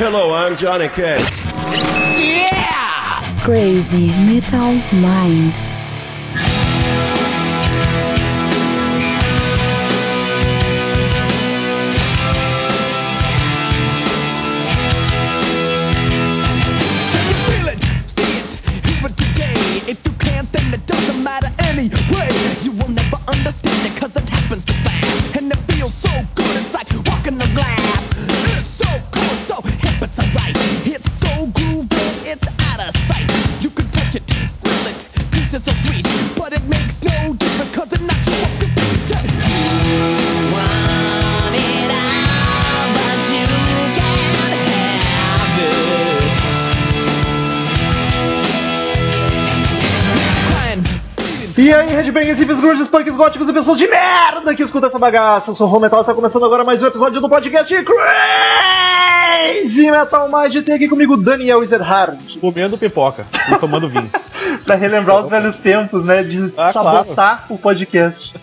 Hello, I'm Johnny Cash. Yeah! Crazy Metal Mind. Aí, Redbangers, hippies, grunges, punks, góticos e pessoas de merda que escuta essa bagaça. Eu sou o Metal e está começando agora mais um episódio do podcast Crazy Metal Mind. Tem aqui comigo Daniel Ezerhard. comendo pipoca e tomando vinho. Pra relembrar os velhos tempos, né? De Ah, sabotar o podcast.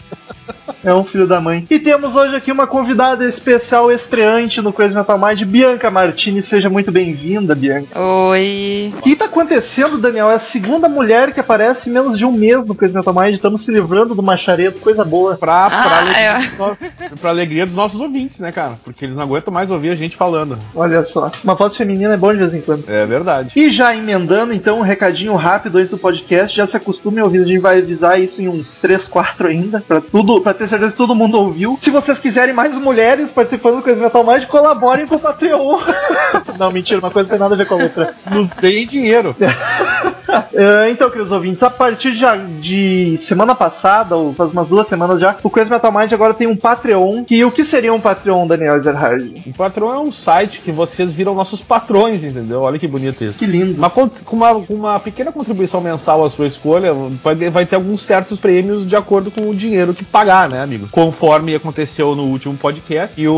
É um filho da mãe. E temos hoje aqui uma convidada especial estreante no Crazy Metal Mind, Bianca Martini. Seja muito bem-vinda, Bianca. Oi. O que tá acontecendo, Daniel? É a segunda mulher que aparece em menos de um mês no Crazy Metal Mind. Estamos se livrando do macharedo, coisa boa. Pra, pra, Ah, alegria é. dos no- pra alegria dos nossos ouvintes, né, cara? Porque eles não aguentam mais ouvir a gente falando. Olha só. Uma voz feminina é bom de vez em quando. É verdade. E já emendando, então, um recadinho rápido antes do podcast, já se acostume a ouvir, a gente vai avisar isso em uns 3, 4 ainda, pra tudo, para ter certeza que todo mundo ouviu. Se vocês quiserem mais mulheres participando do Coisa Metal Mind, colaborem com o Patreon. Não, mentira, uma coisa não tem nada a ver com a outra. Nos deem dinheiro. É, então, queridos ouvintes, a partir de, de semana passada, ou faz umas duas semanas já, o Crazy Metal Mind agora tem um Patreon. Que o que seria um Patreon, Daniel Ezerhard? O Patrão é um site que vocês viram nossos patrões, entendeu? Olha que bonito isso. Que lindo. Uma, com uma, uma pequena contribuição mensal à sua escolha, vai, vai ter alguns certos prêmios de acordo com o dinheiro que pagar, né, amigo? Conforme aconteceu no último podcast. E o,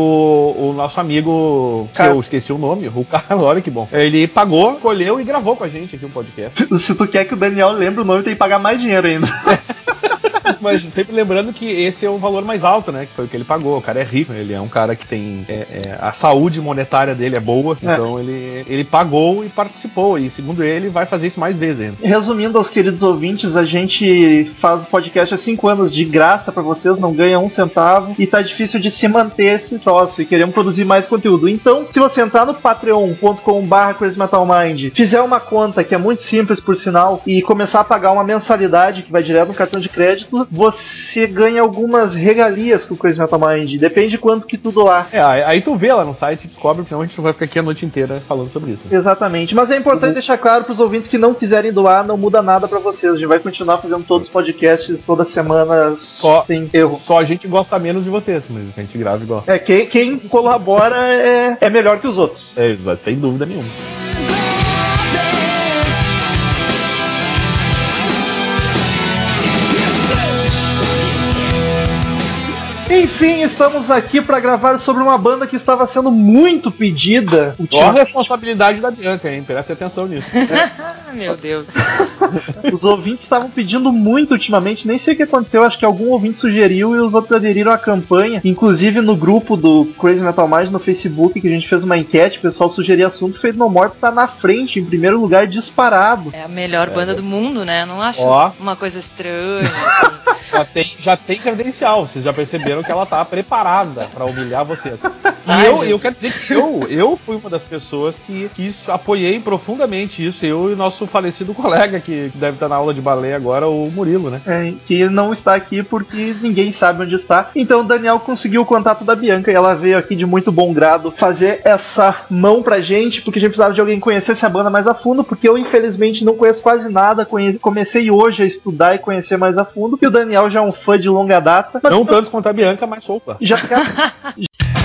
o nosso amigo, que Cara- eu esqueci o nome, o Carlos, olha que bom. Ele pagou, colheu e gravou com a gente aqui um podcast. Se tu quer que o Daniel lembre o nome, tem que pagar mais dinheiro ainda. Mas sempre lembrando que esse é o valor mais alto, né? Que foi o que ele pagou. O cara é rico, ele é um cara que tem. é, é, a saúde monetária dele é boa, É. então ele, ele pagou e participou. E segundo ele, vai fazer isso mais vezes ainda. Resumindo aos queridos ouvintes, a gente faz o podcast há 5 anos de graça pra vocês, não ganha um centavo e tá difícil de se manter esse troço e queremos produzir mais conteúdo. Então, se você entrar no patreon.com.br crazymetalmind, fizer uma conta que é muito simples por sinal e começar a pagar uma mensalidade que vai direto no cartão de crédito, você ganha algumas regalias com o Crazy Metal Mind. Depende de quanto que tu doar. É, aí tu vê lá no site e descobre, senão a gente não vai ficar aqui a noite inteira falando sobre isso. Exatamente, mas é importante deixar claro para os ouvintes que não quiserem doar, não muda nada para vocês. A gente vai continuar fazendo todos os podcasts toda semana Só- sem erro. Só a gente gosta menos de vocês, mas a gente grava igual. É, quem, quem colabora é, é melhor que os outros. É, exato, sem dúvida nenhuma. Enfim, estamos aqui para gravar sobre uma banda que estava sendo muito pedida. Ó a responsabilidade da Bianca, hein? Presta atenção nisso. Ah, meu Deus. Os ouvintes estavam pedindo muito ultimamente, nem sei o que aconteceu, acho que algum ouvinte sugeriu e os outros aderiram à campanha. Inclusive no grupo do Crazy Metal Mind no Facebook, que a gente fez uma enquete, o pessoal sugeria assunto, Fade No More tá na frente, em primeiro lugar, disparado. É a melhor banda do mundo, né? Não acho Ó. uma coisa estranha. assim. Já tem, já tem credencial, vocês já perceberam que ela tá preparada pra humilhar vocês. E Ai, eu, Jesus. eu quero dizer que eu, eu fui uma das pessoas que, que isso- apoiei profundamente isso. Eu e o nosso falecido colega, que, deve estar na aula de balé agora, o Murilo, né? É, que não está aqui porque ninguém sabe onde está. Então o Daniel conseguiu o contato da Bianca e ela veio aqui de muito bom grado fazer essa mão pra gente, porque a gente precisava de alguém que conhecesse a banda mais a fundo, porque eu infelizmente não conheço quase nada, comecei hoje a estudar e conhecer mais a fundo, e o Daniel já é um fã de longa data. Não tanto quanto a Bianca, mas sou fã. já,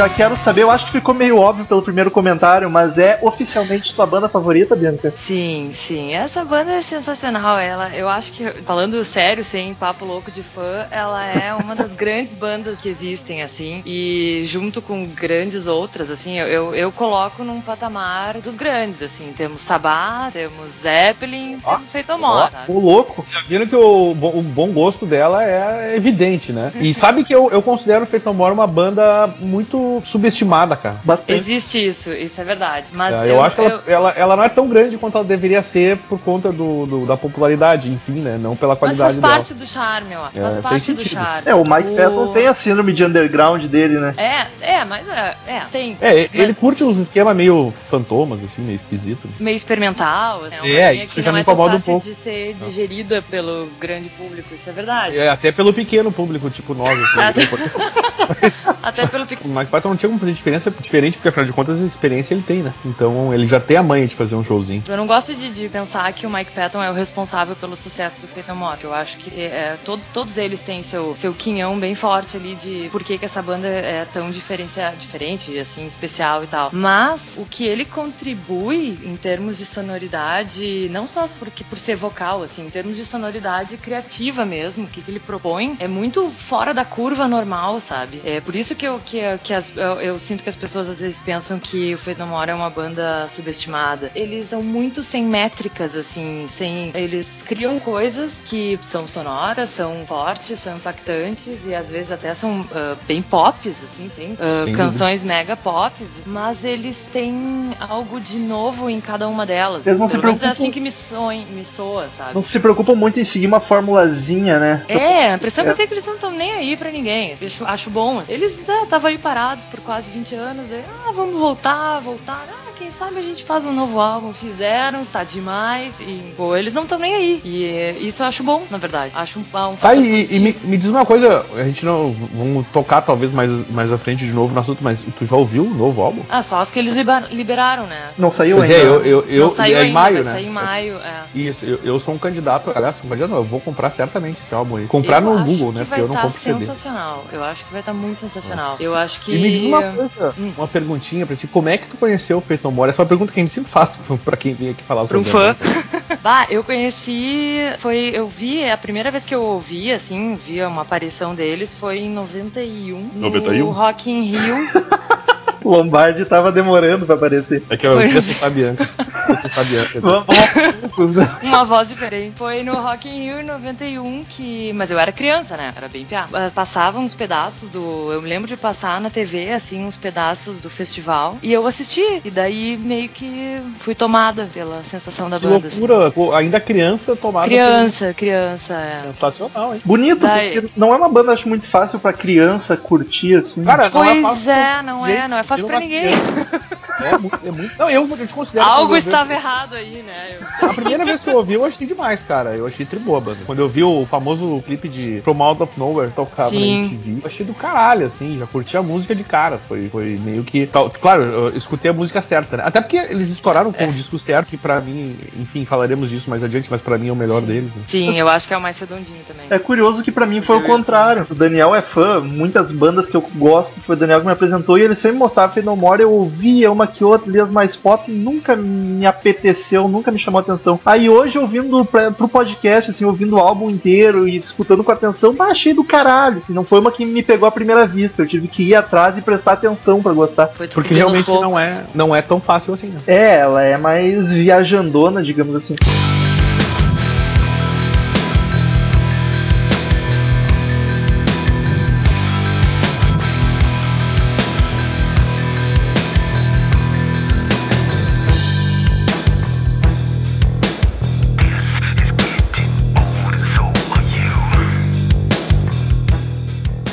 já quero saber, eu acho que ficou meio óbvio pelo primeiro comentário, mas é oficialmente sua banda favorita, Bianca? Sim, sim. Essa banda é sensacional. Ela, eu acho que, falando sério, sem papo louco de fã, ela é uma das grandes bandas que existem, assim. E junto com grandes outras, assim, eu, eu, eu coloco num patamar dos grandes, assim. Temos Sabá, temos Zeppelin, Ó, temos Feito Amor, ó, sabe? Ô, louco. Já viram que o, o bom gosto dela é evidente, né? E sabe que eu, eu considero o Feito No More uma banda muito subestimada, cara. Bastante. Existe isso, isso é verdade. Mas É, eu, acho que ela, ela, ela não é tão grande quanto ela deveria ser por conta do, do- da popularidade, enfim, né? Não pela Mas qualidade faz dela. parte do charme, ó. É, Faz parte do charme. É, o Mike Patton tem a síndrome de underground dele, né? É, é, mas é, é tem. É, ele Mas- curte uns esquemas meio fantomas, assim, meio esquisito. meio experimental. É, uma É, linha isso que já não me é incomoda um pouco. de ser digerida pelo grande público, isso é verdade. É, até pelo pequeno público, tipo nós. Até- Assim. Até pelo o pequeno. Patton não tinha como fazer diferença diferente, porque afinal de contas a experiência ele tem, né? Então ele já tem a manha de fazer um showzinho. Eu não gosto de, de pensar que o Mike Patton é o responsável pelo sucesso do Faith More. Eu acho que é, todo- todos eles têm seu, seu quinhão bem forte ali de por que, que essa banda é tão diferencia, diferente, assim, especial e tal. Mas o que ele contribui em termos de sonoridade, não só porque, por ser vocal, assim, em termos de sonoridade criativa mesmo, o que, que ele propõe, é muito fora da curva normal, sabe? É por isso que eu, que, que as- eu, eu sinto que as pessoas às vezes pensam que o Faith No More é uma banda subestimada. Eles são muito sem métricas, assim, sem. Eles criam coisas que são sonoras, são fortes, são impactantes e às vezes até são ah, bem pops, assim, tem Sem canções mega pops, mas eles têm algo de novo em cada uma delas. Eles não se Pelo menos é preocupam- assim que me, soe, me soa, sabe? Não se preocupam muito em seguir uma formulazinha, né? É, a impressão que eu É. tenho é que eles não estão nem aí pra ninguém. Eu acho, acho bom. Eles estavam aí parados por quase 20 anos. Aí, ah, vamos voltar, voltar. Ah, quem sabe a gente faz um novo álbum. Fizeram, tá demais. E, pô, eles não estão nem aí. E é, isso eu acho bom, na verdade. Acho um, um Tá, e, e me, me diz uma coisa, a gente não. Vamos tocar talvez mais, mais à frente de novo no assunto, mas tu já ouviu o novo álbum? Ah, só as que eles liber- liberaram, né? Não saiu Pois ainda. é, eu, eu, eu não saiu é em ainda, maio, vai né? sair em maio. É. Isso, eu, eu sou um candidato, aliás, um candidato, não, eu vou comprar certamente esse álbum aí. Comprar eu no acho Google, que né? vai Porque eu não tá compro CD. sensacional. Eu acho que vai estar muito sensacional. Eu acho que. E me diz uma coisa, Hum. uma perguntinha pra ti, como é que tu conheceu o Faith No More? Essa é uma pergunta que a gente sempre faz pra quem vem aqui falar Pra um sobre a fã. banda. bah, eu conheci. Foi. Eu vi, a primeira vez que eu ouvi, assim, vi uma aparição deles foi em 91. No 91? Rock in Rio. O Lombardi tava demorando pra aparecer. É que eu queria assustar a Bianca. Eu queria assustar a Bianca. Vamos aos poucos, né? uma voz diferente. Foi no Rock in Rio em 91 que. Mas eu era criança, né? Era bem piá. Ah, Passava uns pedaços do. Eu me lembro de passar na TV, assim, uns pedaços do festival. E eu assisti. E daí meio que fui tomada pela sensação da Que banda. assim. loucura, pô, ainda criança tomada Criança, criança, é. Sensacional, hein? Bonito, Daí- porque não é uma banda, acho, muito fácil pra criança curtir, assim. Cara, não é Pois fácil. é, não é, não é fácil tira pra ninguém. criança. É muito, é muito. Não, eu, eu te considero. Algo estava errado aí, né? Eu sei. A primeira vez que eu ouvi, eu achei demais, cara. Eu achei triboa a banda. Quando eu vi o famoso clipe de From Out of Nowhere tocado Sim. na MTV, eu achei do caralho, assim. Já curti a música de cara. Foi, foi meio que. Claro, eu escutei a música certa, né? Até porque eles estouraram com o disco certo, que pra mim, enfim, falaremos disso mais adiante, mas pra mim é o melhor deles. né? Sim, eu acho que é o mais redondinho também. É curioso que pra mim foi o contrário. O Daniel é fã, muitas bandas que eu gosto, foi o Daniel que me apresentou e ele sempre mostrava Faith No More, eu ouvia uma que outra, li as mais pop, nunca me apeteceu, nunca me chamou atenção. Aí hoje, ouvindo pra, pro podcast, assim, ouvindo o álbum inteiro e escutando com atenção, bah, achei do caralho, assim, não foi uma que me pegou à primeira vista, eu tive que ir atrás e prestar atenção pra gostar. Porque realmente não é, não é tão fácil assim, né? É, ela é mais viajandona, digamos assim.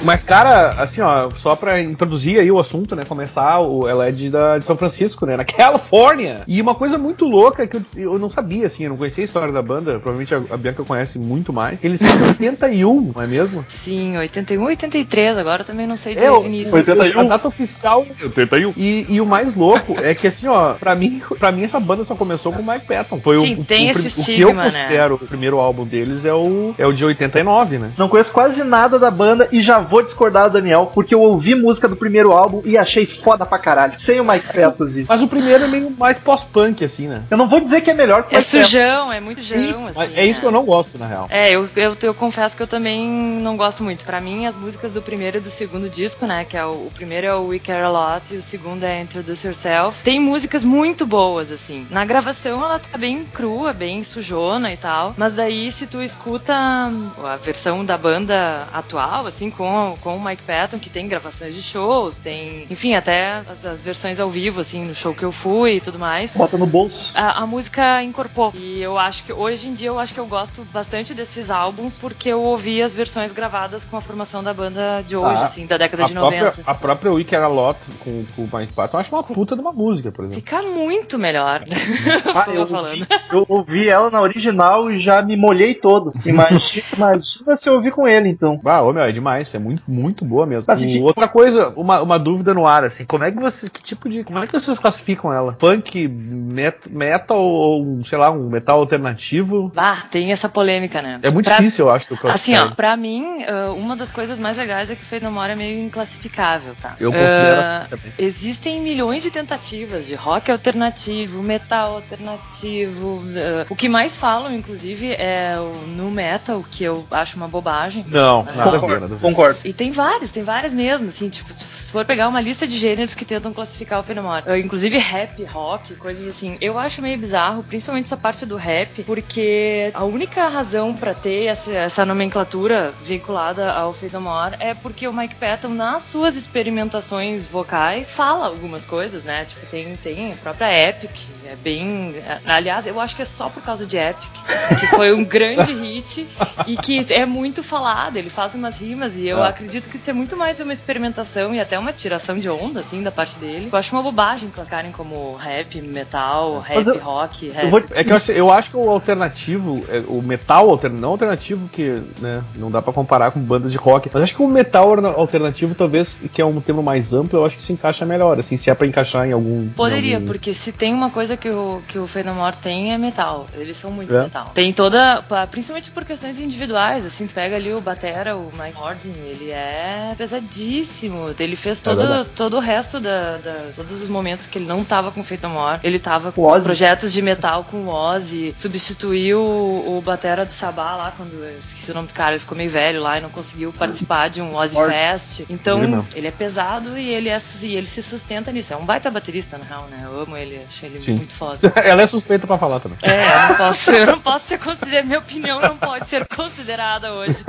Mas, cara, assim, ó, só pra introduzir aí o assunto, né? Começar, o, ela é de, da- de São Francisco, né? Na Califórnia. E uma coisa muito louca que eu, eu não sabia, assim, eu não conhecia a história da banda, provavelmente a, a Bianca conhece muito mais. Eles são de 81, não é mesmo? Sim, 81, 83, agora também não sei É, direito o- o início. 81. A data oficial é 81. E, e o mais louco é que, assim, ó, pra mim, pra mim essa banda só começou com o Mike Patton. Foi Sim, o, tem o, esse o, que eu estigma, né? considero o primeiro álbum deles é o, é o de 89, né? Não conheço quase nada da banda e já vou vou discordar do Daniel, porque eu ouvi música do primeiro álbum e achei foda pra caralho. Sem o Mike Patton, inclusive. Mas o primeiro é meio mais pós-punk, assim, né? Eu não vou dizer que é melhor que o É Mike Patton. sujão, é muito sujão, Isso, assim. é isso que eu não gosto, na real. É, eu, eu, eu confesso que eu também não gosto muito. Pra mim, as músicas do primeiro e do segundo disco, né? Que é o, o primeiro é o We Care A Lot e o segundo é Introduce Yourself. Tem músicas muito boas, assim. Na gravação ela tá bem crua, bem sujona e tal. Mas daí, se tu escuta a versão da banda atual, assim, com, com o Mike Patton, que tem gravações de shows, tem, enfim, até as, as versões ao vivo, assim, no show que eu fui e tudo mais. Bota no bolso. A, a música incorporou. E eu acho que hoje em dia eu acho que eu gosto bastante desses álbuns porque eu ouvi as versões gravadas com a formação da banda de hoje, Ah, assim, da década A de própria, 90. a própria We Care A Lot com, com o Mike Patton, eu acho uma puta de uma música, por exemplo. Fica muito melhor. Ah, Sou eu, eu falando. ouvi, eu ouvi ela na original e já me molhei todo. Imagina, imagina se eu ouvir com ele, então. Ah, ô meu, é demais, é muito, muito boa mesmo. Mas, enfim- outra coisa, uma, uma dúvida no ar, assim, como é que você, que tipo de, como é que vocês classificam ela? Punk, met- metal ou, um, sei lá, um metal alternativo? Ah, tem essa polêmica, né? É muito Pra- difícil, eu acho, Assim, classificar. ó, pra mim, ah, uma das coisas mais legais é que o Fade No More é meio inclassificável, tá? Eu considero Ah, assim. Existem milhões de tentativas de rock alternativo, metal alternativo. ah, o que mais falam, inclusive, é o nu metal, que eu acho uma bobagem. Não, nada a ver, Concordo, nada ver. concordo. E tem várias, tem várias mesmo, assim, tipo, se for pegar uma lista de gêneros que tentam classificar o fenômeno, uh, inclusive rap, rock, coisas assim, eu acho meio bizarro, principalmente essa parte do rap, porque a única razão pra ter essa, essa nomenclatura vinculada ao Fedomore é porque o Mike Patton, nas suas experimentações vocais, fala algumas coisas, né? Tipo, tem, tem a própria Epic, é bem. Aliás, eu acho que é só por causa de Epic, que foi um grande hit e que é muito falado. Ele faz umas rimas e eu Ah. Acredito que isso é muito mais uma experimentação e até uma tiração de onda, assim, da parte dele. Eu acho uma bobagem classificarem como rap, metal, rap, eu- rock, rap. Eu vou, É que eu acho, eu acho que o alternativo, é, o metal alternativo, não alternativo que né, não dá pra comparar com bandas de rock, mas acho que o metal alternativo, talvez, que é um tema mais amplo, eu acho que se encaixa melhor, assim, se é pra encaixar em algum. Poderia, em algum- porque se tem uma coisa que o, que o Fenomore tem é metal. Eles são muito É. metal. Tem toda. pa- Principalmente por questões individuais, assim, tu pega ali o Batera, o Mike Horden, ele é pesadíssimo. Ele fez todo, verdade. todo o resto da, da- Todos os momentos que ele não tava com o Fenomore. Ele tava com projetos de metal com o Ozzy. Substituiu o, o Batera do Sabá lá, quando eu esqueci o nome do cara, ele ficou meio velho lá e não conseguiu participar de um Ozzy Ozzy. Fest. Então, Ele ele é pesado e ele, é, e ele se sustenta nisso. É um baita baterista, na real, né? Eu amo ele, achei ele Sim. muito foda. Ela é suspeita pra falar também. É, eu não posso, eu não posso ser considerada, minha opinião não pode ser considerada hoje.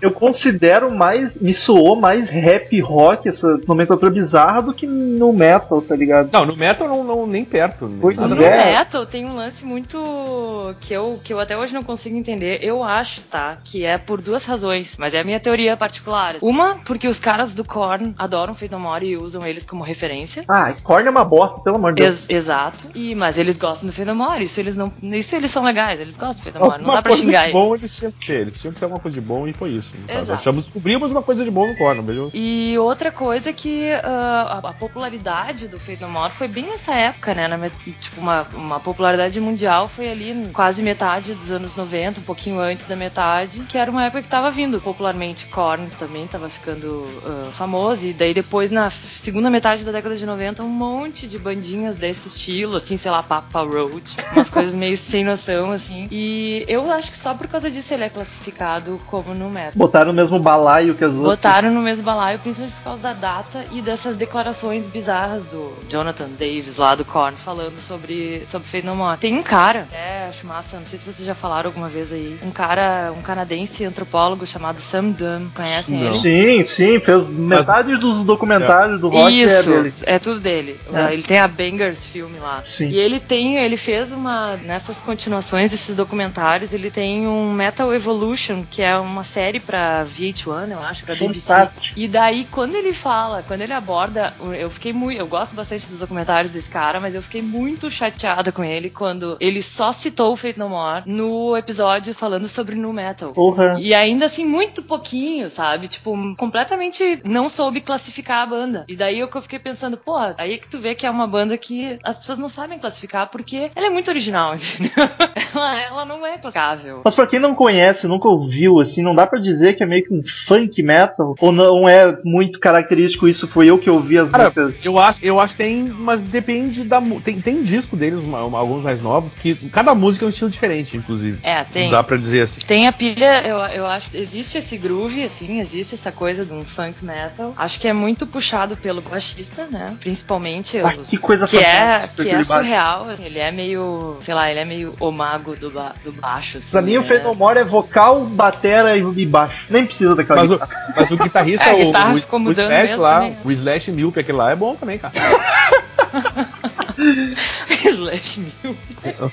eu considero mais. Me soou mais rap rock, essa nomenclatura bizarra, do que no metal, tá ligado? Não, no metal não, não nem perto. nem Pois nada No é. metal tem um lance muito que eu, que eu até hoje não consigo entender. Eu acho, tá? Que é por duas razões, mas é a minha teoria particular. Uma, porque os caras do Korn adoram No More e usam eles como referência. Ah, Korn é uma bosta, pelo amor de Deus. Ex- exato. E, mas eles gostam do No More, isso eles não. Isso eles são legais, eles gostam do No More. Não Alguma dá pra xingar eles. bom eles tinham que ter. Eles tinham que ter alguma coisa de bom e foi isso. Exato. Achamos, descobrimos uma coisa de bom no Corno, vejam. E outra coisa que ah, a, a popularidade do Fate No More foi bem nessa época, né? Na tipo, uma, uma popularidade mundial foi ali quase metade dos anos 90, um pouquinho antes da metade, que era uma época que tava vindo popularmente. Korn também tava ficando ah, famoso, e daí depois, na segunda metade da década de 90, um monte de bandinhas desse estilo, assim, sei lá, Papa Roach, umas coisas meio sem noção, assim. E eu acho que só por causa disso ele é classificado como no metal. Botaram no mesmo balaio que as outras. Botaram no mesmo balaio, principalmente por causa da data e dessas declarações bizarras do Jonathan Davis lá do Korn falando sobre, sobre Fate No More. Tem um cara, é, acho massa, não sei se vocês já falaram alguma vez aí, um cara, um canadense antropólogo chamado Sam Dunn, conhecem Não. ele? Sim, sim, fez metade dos documentários do rock é Isso, dele. é tudo dele. É. Ele tem a Bangers filme lá. Sim. E ele tem, ele fez uma nessas continuações desses documentários, ele tem um Metal Evolution, que é uma série pra VH1, eu acho, pra BBC. E daí quando ele fala, quando ele aborda, eu fiquei muito, eu gosto bastante dos documentários desse cara, mas eu fiquei muito chateada com ele quando ele só citou o Fate No More no episódio falando sobre nu metal. Porra. E ainda assim, muito pouquinho, sabe? Tipo, completamente não soube classificar a banda. E daí eu que eu fiquei pensando, pô, aí é que tu vê que é uma banda que as pessoas não sabem classificar porque ela é muito original, entendeu? ela, ela não é classificável. Mas pra quem não conhece, nunca ouviu, assim, não dá pra dizer que é meio que um funk metal? Ou não é muito característico isso? Foi eu que ouvi as Cara, músicas. eu acho, eu acho que tem, mas depende da. Tem, tem disco deles, uma- uma- alguns mais novos, que cada música é um estilo diferente, inclusive. É, tem. Dá pra dizer assim. Tem a pilha, eu, eu acho, existe esse groove, assim, existe essa coisa de um funk metal. Acho que é muito puxado pelo baixista, né? Principalmente Ah, os- que coisa que é, que é baixo. surreal. assim, Ele é meio, sei lá, ele é meio o mago do, ba- do baixo. Assim, Pra mim, o né? Fenomore é vocal, batera e baixo. Nem precisa daquela Mas o. mas o guitarrista, É, o, o, o Slash lá, também. o Slash Milk, aquele lá é bom também, cara. Slash Mil.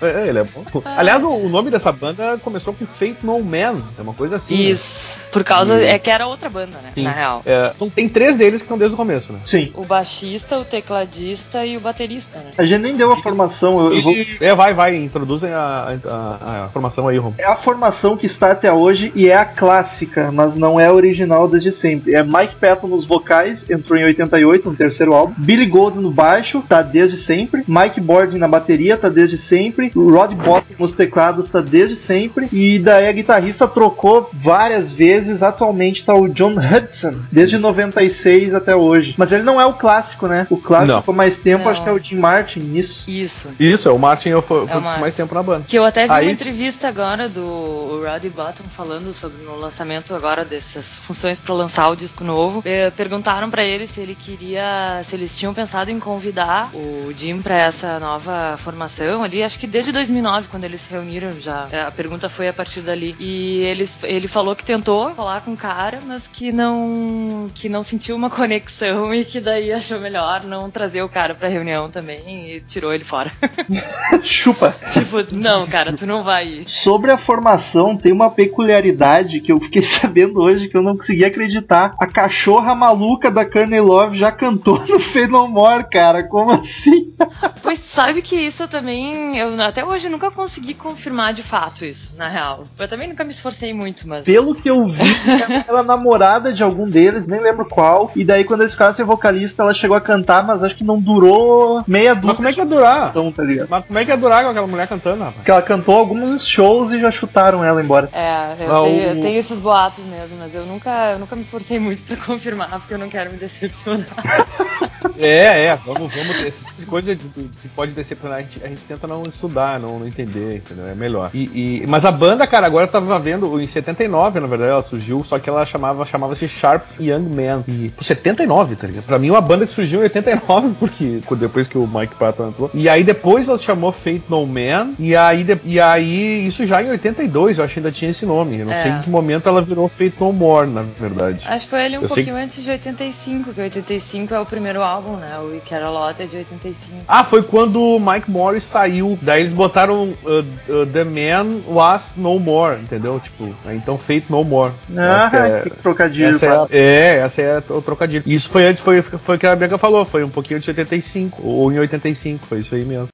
É, ele é bom. Aliás, o, o nome dessa banda começou com Fate No Man, é uma coisa assim. né? Isso. Por causa. E- É que era outra banda, né? Sim. Na real. É, então tem três deles que estão desde o começo, né? Sim. O baixista, o tecladista e o baterista, né? A gente nem deu a formação. Eu, eu vou... E- é, vai, vai, introduzem a, a, a formação aí, Rom. É a formação que está até hoje e é a clássica, mas não é a original desde sempre. É Mike Patton nos vocais, entrou em 88, no terceiro álbum. Billy Gold no baixo, tá desde sempre. Mike Borden na bateria, tá desde sempre. Rod Bottom nos teclados, tá desde sempre. E daí a guitarrista trocou várias vezes. Atualmente tá o John Hudson, desde 96 até hoje. Mas ele não é o clássico, né? O clássico ficou mais tempo, Não. acho que é o Jim Martin nisso. Isso. Isso, é o Martin eu foi, É o mais tempo na banda. Que eu até vi Aí- uma entrevista agora do Roddy Bottom falando sobre no lançamento agora dessas funções para lançar o disco novo. Eh, perguntaram para ele se ele queria, se eles tinham pensado em convidar o Jim para essa nova formação ali. Acho que desde 2009 quando eles se reuniram já. eh, A pergunta foi a partir dali. E eles, ele falou que tentou falar com o cara, mas que não que não sentiu uma conexão e que daí achou melhor não trazer o cara para reunião também e tirou ele fora. Chupa! tipo, não, cara, tu não vai ir. Sobre a formação, tem uma peculiaridade que eu fiquei sabendo hoje que eu não consegui acreditar. A cachorra maluca da Courtney Love já cantou no Fenomore, cara. Como assim? Pois sabe que isso eu também. Eu até hoje nunca consegui confirmar de fato isso, na real. Eu também nunca me esforcei muito, mas. Pelo que eu vi, ela era namorada de algum deles, nem lembro qual. E daí, quando eles ficaram sem vocalista, ela chegou a cantar, mas acho que não durou meia dúzia Mas como é que ia durar? então, tá ligado? Mas como é que ia durar com aquela mulher cantando, rapaz? Porque ela cantou alguns shows e já chutaram ela embora. É, eu, Ah, tenho, o- eu tenho esses boatos mesmo, mas eu nunca, eu nunca me esforcei muito pra confirmar, porque eu não quero me decepcionar. É, é, vamos, vamos ter esse tipo que pode decepcionar, a gente, a gente tenta não estudar, não, não entender, entendeu? É melhor. E, e- mas a banda, cara, agora eu tava vendo, em 79, na verdade, ela surgiu, só que ela chamava, chamava-se Sharp Young Man. E, por 79, tá ligado? Pra mim, uma banda que surgiu em 89, porque depois que o Mike Patton entrou. E aí depois ela se chamou Fate No Man, e aí, de- e aí isso já em 82, eu acho que ainda tinha esse nome. Eu não É. sei em que momento ela virou Fate No More, na verdade. Acho que foi ali um Eu sei pouquinho antes de 85, que 85 é o primeiro álbum, né? O We Care a Lot é de 85. Ah, foi quando o Mike Morris saiu. Daí eles botaram uh, uh, The Man Was No More, entendeu? Tipo, então Fate No More. Acho que Ah, é- que trocadilho. essa é, a- é, essa é o trocadilho. Isso foi antes, foi, foi o que a Bianca falou, foi um pouquinho de 85, ou em 85, foi isso aí mesmo.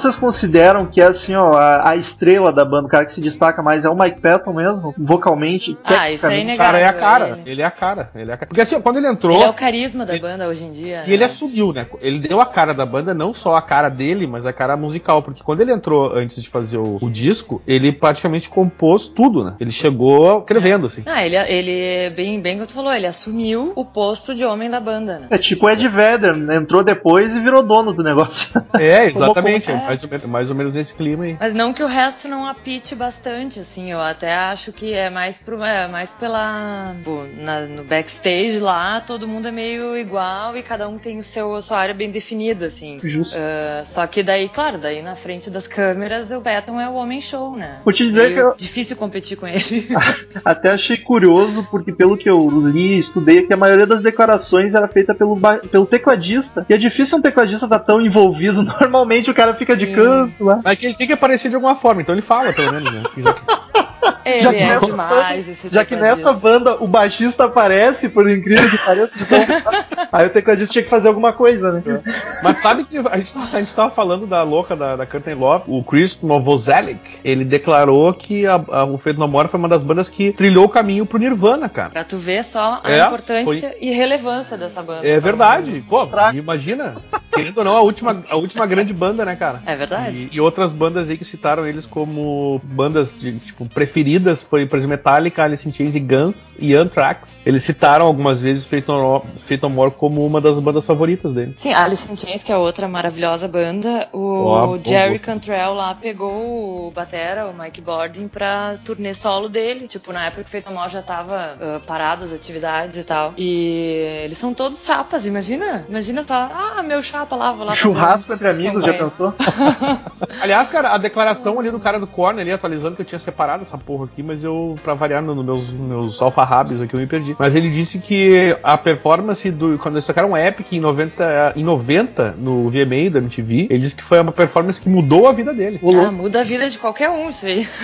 Vocês consideram que é assim, ó, a, a estrela da banda, o cara que se destaca mais é o Mike Patton mesmo, vocalmente? Ah, isso aí tecnicamente? é Cara, é a cara. ele. Ele é a cara. Ele é a cara. Porque assim, quando ele entrou. Ele é o carisma da banda hoje em dia. E ele né? assumiu, né? Ele deu a cara da banda, não só a cara dele, mas a cara musical. Porque quando ele entrou antes de fazer o, o disco, ele praticamente compôs tudo, né? Ele chegou escrevendo, assim. Ah, ele, ele bem, bem como tu falou, ele assumiu o posto de homem da banda, né? É tipo o Ed Vedder, né? entrou depois e virou dono do negócio. É, exatamente. é mais, ou menos, mais ou menos nesse clima aí. Mas não que o resto não apite bastante, assim, eu até acho que é mais pro, é mais pela, pô, na- no backstage lá, todo mundo é meio igual e cada um tem o seu, a sua área bem definida, assim. Justo. Ah, só que daí, claro, daí na frente das câmeras o Beton é o homem show, né? Vou te dizer Meio que eu- difícil competir com ele. Até achei curioso, porque pelo que eu li e estudei, é que a maioria das declarações era feita pelo, pelo tecladista. E é difícil um tecladista estar tão envolvido. Normalmente o cara cara de canto lá. Mas que ele tem que aparecer de alguma forma, então ele fala, pelo menos, né? Já que- Ele Já que é nessa demais esse Já que nessa banda o baixista aparece, por incrível que pareça, de tão- aí o tecladista tinha que fazer alguma coisa, né? Mas sabe que a gente, a gente tava falando da louca da, da Curtain Love, o Chris Novoselic, ele declarou que a, a, o Fate No More foi uma das bandas que trilhou o caminho pro Nirvana, cara. Pra tu ver só a É, importância e relevância dessa banda. É verdade. Pô, Estraga. imagina. Querendo ou não, a última, a última grande banda, né, cara? É verdade. E, e outras bandas aí que citaram eles como bandas de, tipo, preferidas foi, por exemplo, Metallica, Alice in Chains e Guns e Anthrax. Eles citaram algumas vezes Fate No, no More como uma das bandas favoritas deles. Sim, Alice in Chains, que é outra maravilhosa banda, o bom Jerry. Cantrell lá pegou o Batera, o Mike Bordin, pra turnê solo dele. Tipo, na época que Feito Mal já tava ah, parado as atividades e tal. E eles são todos chapas, imagina? Imagina tá, ah, meu chapa lá, vou lá Churrasco entre amigos, já pensou? Aliás, cara, a declaração ali do cara do Korn ali atualizando que eu tinha separado essa porra aqui, mas eu, pra variar nos meus, meus alfarrábios aqui, eu me perdi. Mas ele disse que a performance do. Quando eles tocaram Epic em 90, em 90 no VMA da MTV, ele disse que foi uma performance que mudou a vida dele. Ah, muda a vida de qualquer um isso aí.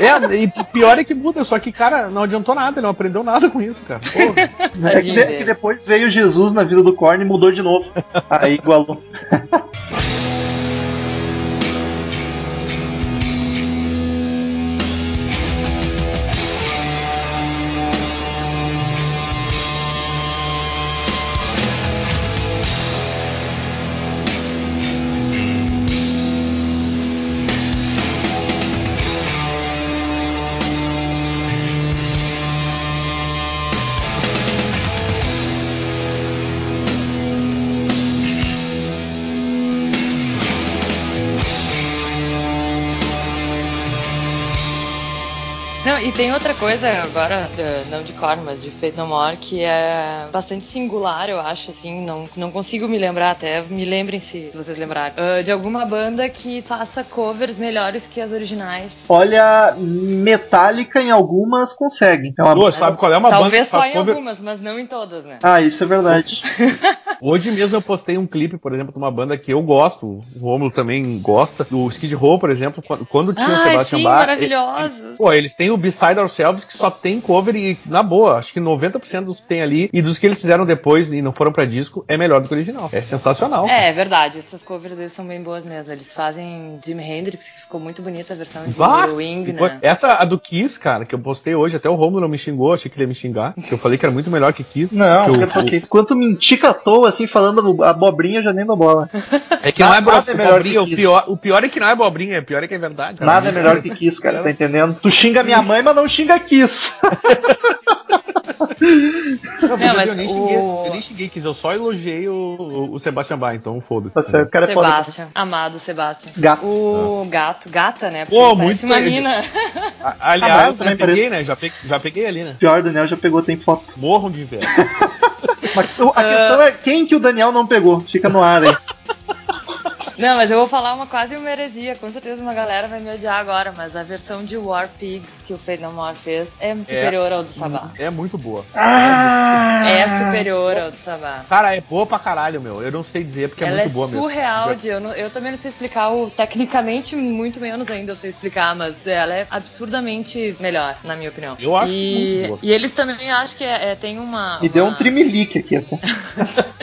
É, e pior é que muda, só que, cara, não adiantou nada, ele não aprendeu nada com isso, cara. Porra. É que, que depois veio Jesus na vida do Korn e mudou de novo. Aí igualou. Não, e tem outra coisa agora, não de Korn, mas de Fate No More, que é bastante singular, eu acho, assim, não, não consigo me lembrar até, me lembrem se vocês lembrarem, eh, de alguma banda que faça covers melhores que as originais. Olha, Metallica em algumas consegue. É uma... Pô, sabe qual é uma Talvez banda que só em cover? algumas, mas não em todas, né? Ah, isso é verdade. Hoje mesmo eu postei um clipe, por exemplo, de uma banda que eu gosto, o Romulo também gosta, do Skid Row, por exemplo, quando, quando tinha o Ai, Sebastian sim, Bach. maravilhosos. Pô, eles têm o Beside Ourselves que só tem cover e, na boa, acho que 90% dos que tem ali e dos que eles fizeram depois e não foram pra disco é melhor do que o original. É sensacional. É, é verdade, essas covers deles são bem boas mesmo. Eles fazem Jimi Hendrix, que ficou muito bonita a versão de! Little Wing, né? Essa, a do Kiss, cara, que eu postei hoje, até o Romulo não me xingou, achei que ele ia me xingar. que eu falei que era muito melhor que Kiss. Não, Que o- porque, porque quanto mentica à toa, assim, falando abobrinha, eu já nem dou bola. É que não é, é melhor abobrinha, que o Kiss. pior, o pior é que não é abobrinha, o pior é que é verdade. cara. Nada é melhor que Kiss, cara, tá entendendo? Tu xinga minha mãe, mas não xinga Kiss. Não, Não, mas eu, nem o- xinguei, eu nem xinguei Kiss, eu só elogiei o, o Sebastian Bach, então foda-se. Tá certo, o cara é foda. Sebastian, amado Sebastian. Gato. O gato, gata, né? Ah. Pô, muito uma mina. A- Ah, Aliás, eu também né, peguei, né? Já peguei, já peguei ali, né? Pior, o Daniel já pegou, tem foto. Morram de inveja. Mas a questão é quem que o Daniel não pegou. Fica no ar aí. Não, mas eu vou falar uma quase uma heresia. Com certeza uma galera vai me odiar agora, mas a versão de War Pigs que o Fate No More fez é superior ao do Sabá. É muito boa. Ah! É superior ao do Sabá. Cara, é boa pra caralho, meu. Eu não sei dizer porque é Ela é muito boa mesmo. surreal, de, eu, não- eu também não sei explicar, o, tecnicamente muito menos ainda eu sei explicar, mas ela é absurdamente melhor, na minha opinião. Eu acho e, muito boa. E eles também acho que é, é- tem uma... Me deu um uma- trimelique aqui. até.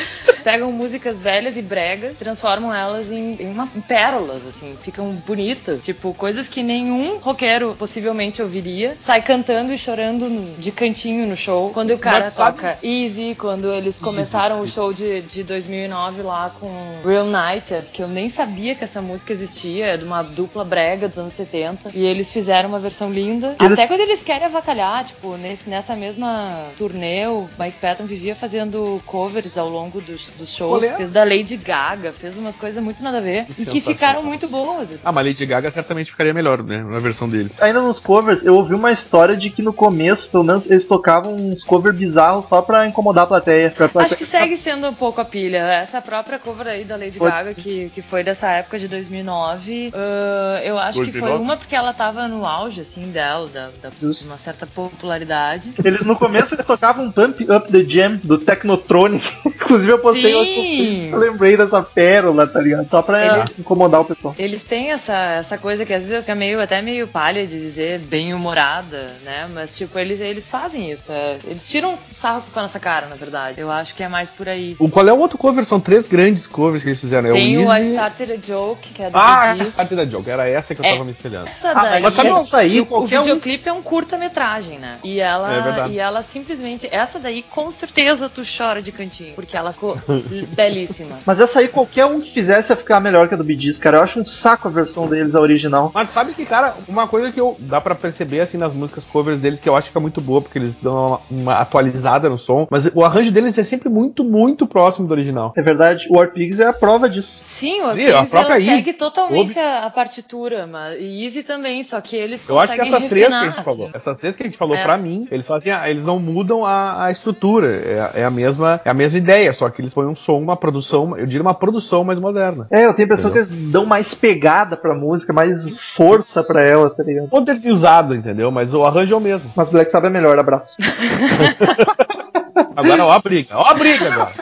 pegam músicas velhas e bregas, transformam elas em, em uma- em pérolas, assim, ficam bonitas. Tipo, coisas que nenhum roqueiro possivelmente ouviria, sai cantando e chorando no- de cantinho no show. Quando o cara Mas toca Easy, quando eles começaram o show de, de 2009 lá com Real United, que eu nem sabia que essa música existia, é de uma dupla brega dos anos 70, e eles fizeram uma versão linda. Eles- Até quando eles querem avacalhar, tipo, nesse- nessa mesma turnê, o Mike Patton vivia fazendo covers ao longo dos, dos shows, Olha. fez da Lady Gaga, fez umas coisas muito nada a ver, e que Sensacional. ficaram muito boas. assim. Ah, mas Lady Gaga certamente ficaria melhor, né? Na versão deles. Ainda nos covers, eu ouvi uma história de que no começo, pelo menos, eles tocavam uns covers bizarros só pra incomodar a plateia. Pra, Acho que segue sendo um pouco a pilha. Essa própria cover aí da Lady Foi- Gaga, que, que foi dessa época de 2009, ah, eu acho que foi 2009? uma porque ela tava no auge, assim, dela, da, da- de uma certa popularidade. Eles no começo eles tocavam Pump Up the Jam do Technotronic Inclusive eu postei Sim. outro eu lembrei dessa pérola, tá ligado? Só pra Ele- incomodar o pessoal. Eles têm essa, essa coisa que às vezes eu fico meio, até meio palha de dizer bem humorada, né? Mas, tipo, eles, eles fazem isso. é, eles tiram sarro com a nossa cara, na verdade. Eu acho que é mais por aí. O, qual é o outro cover? São três grandes covers que eles fizeram. É Tem o o I Easy... Started a Joke, que é do Ah, Bee Gees. Started da Joke. Era essa que eu É. tava me espelhando. Essa Ah, daí. mas sabe isso aí, o, o qualquer um- videoclipe é um curta-metragem, né? E É ela, verdade. e ela simplesmente. Essa daí, com certeza, tu chora de cantinho. Porque ela ficou belíssima. Mas essa aí, qualquer um que fizesse ficar melhor que a do Gees, cara. Eu acho um saco a versão deles, a original. Mas sabe que, cara, uma coisa que eu dá pra perceber assim nas músicas covers deles que eu acho que é muito boa, porque eles dão uma, uma atualizada no som, mas o arranjo deles é sempre muito, muito próximo do original. É verdade, o War Pigs é a prova disso. Sim, o Sim, Pigs, a própria ela Easy. segue totalmente a, a partitura, mas e Easy também, só que eles Eu acho que essas três que a gente falou, assim. essas três que a gente falou É. pra mim, eles fazem, a- eles não mudam a, a estrutura, é, é a mesma, é a mesma ideia, só que eles põem um som, uma produção, eu diria uma produção mais moderna. É, eu tenho a impressão que eles dão mais pegada pra música, mais força pra ela, tá ligado? Modernizado, entendeu? Mas o arranjo é o mesmo. Mas Black Sabbath é melhor, abraço. Agora, ó a briga, ó a briga agora.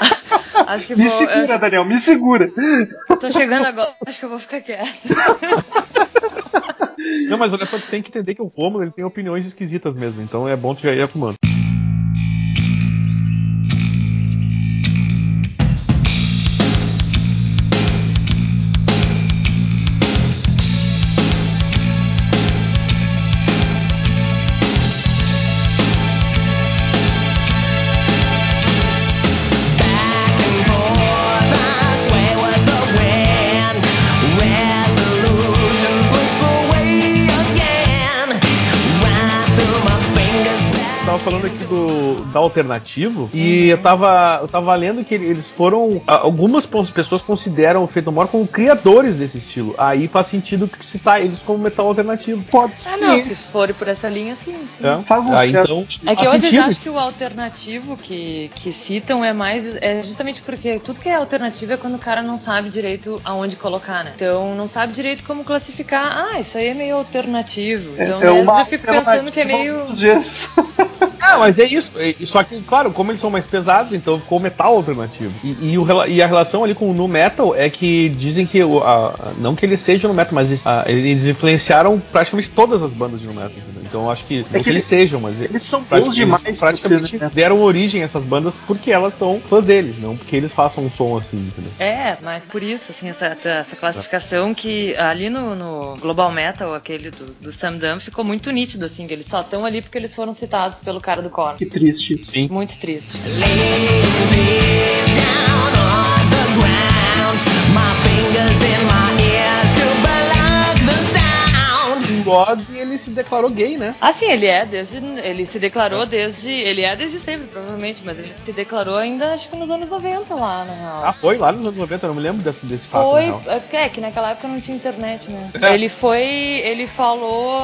Acho que Me vou. segura, acho- Daniel, me segura. tô chegando agora, acho que eu vou ficar quieta. Não, mas olha só, tu tem que entender que o Romulo ele tem opiniões esquisitas mesmo, então é bom tu já ir acumulando. Falando aqui do da alternativo e eu tava eu tava lendo que eles foram algumas pessoas consideram o Feito Mor como criadores desse estilo. Aí faz sentido citar eles como metal alternativo. Pode Ah, não, ser. se for por essa linha, sim, sim. É? Faz um certo então sentido. É que eu às vezes acho que o alternativo que, que citam é mais é justamente porque tudo que é alternativo é quando o cara não sabe direito aonde colocar, né? Então não sabe direito como classificar. Ah, isso aí é meio alternativo. Então é às vezes eu fico pensando que é meio. Ah, mas é isso. É- Só que, claro, como eles são mais pesados, então ficou metal alternativo. E, e o e a relação ali com o nu metal é que dizem que, a- não que eles sejam no metal, mas a- eles influenciaram praticamente todas as bandas de nu metal. entendeu? Então acho que, não que que eles eles- sejam, mas Eles são bons demais. eles pra praticamente ser, né? deram origem a essas bandas porque elas são fãs deles, não porque eles façam um som assim, entendeu? É, mas por isso, assim, essa, essa classificação que ali no, no Global Metal, aquele do, do Sam Dunn, ficou muito nítido, assim, que eles só estão ali porque eles foram citados pelo cara do Korn. Que triste isso. Sim. Muito triste. O Rod, ele se declarou gay, né? Assim, ele é desde. Ele se declarou desde. Ele é desde sempre, provavelmente, mas ele se declarou ainda, acho que nos anos 90 lá, na real. Ah, foi lá nos anos 90, eu não me lembro desse, desse fato. Foi, na real. é que naquela época não tinha internet, né? É. Ele foi, ele falou,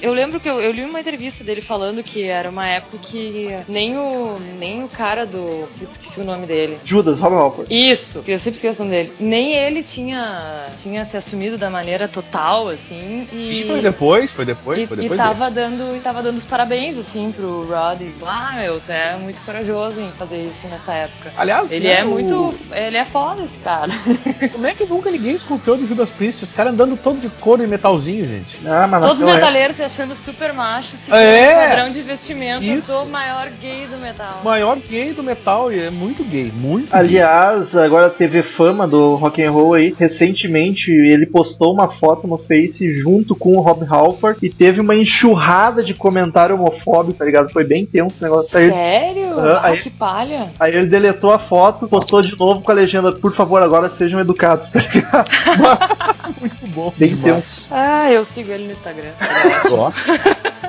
eu lembro que eu, eu li uma entrevista dele falando que era uma época que nem o, nem o cara do, putz, esqueci o nome dele. Judas, Robin Halford. Isso, que eu sempre esqueço o nome dele. Nem ele tinha, tinha se assumido da maneira total, assim, e... Sim, foi depois, foi depois, E, foi e depois. tava dando, e tava dando os parabéns, assim, pro Rod. E, ah, meu, tu é muito corajoso em fazer isso nessa época. Aliás, Ele né, é o- muito. Ele é foda, esse cara. Como é que nunca ninguém escutou do Judas Priest? Os caras andando todo de couro e metalzinho, gente. Ah, mas Todos os metaleiros se achando super machos, se É, padrão de vestimenta isso. do maior gay do metal. Maior gay do metal e é muito gay, muito gay. Aliás, agora teve fama do rock and roll aí. Recentemente ele postou uma foto no Face junto com o Rob Halford e teve uma enxurrada de comentário homofóbico, tá ligado? Foi bem tenso esse negócio. Aí, Sério? Ah, ah, aí- que palha. aí ele deletou a foto, postou de novo com a legenda: Por favor, agora sejam educados, tá ligado? muito bom. Bem demais. tenso. Ah, eu sigo ele no Instagram. Ele é ótimo.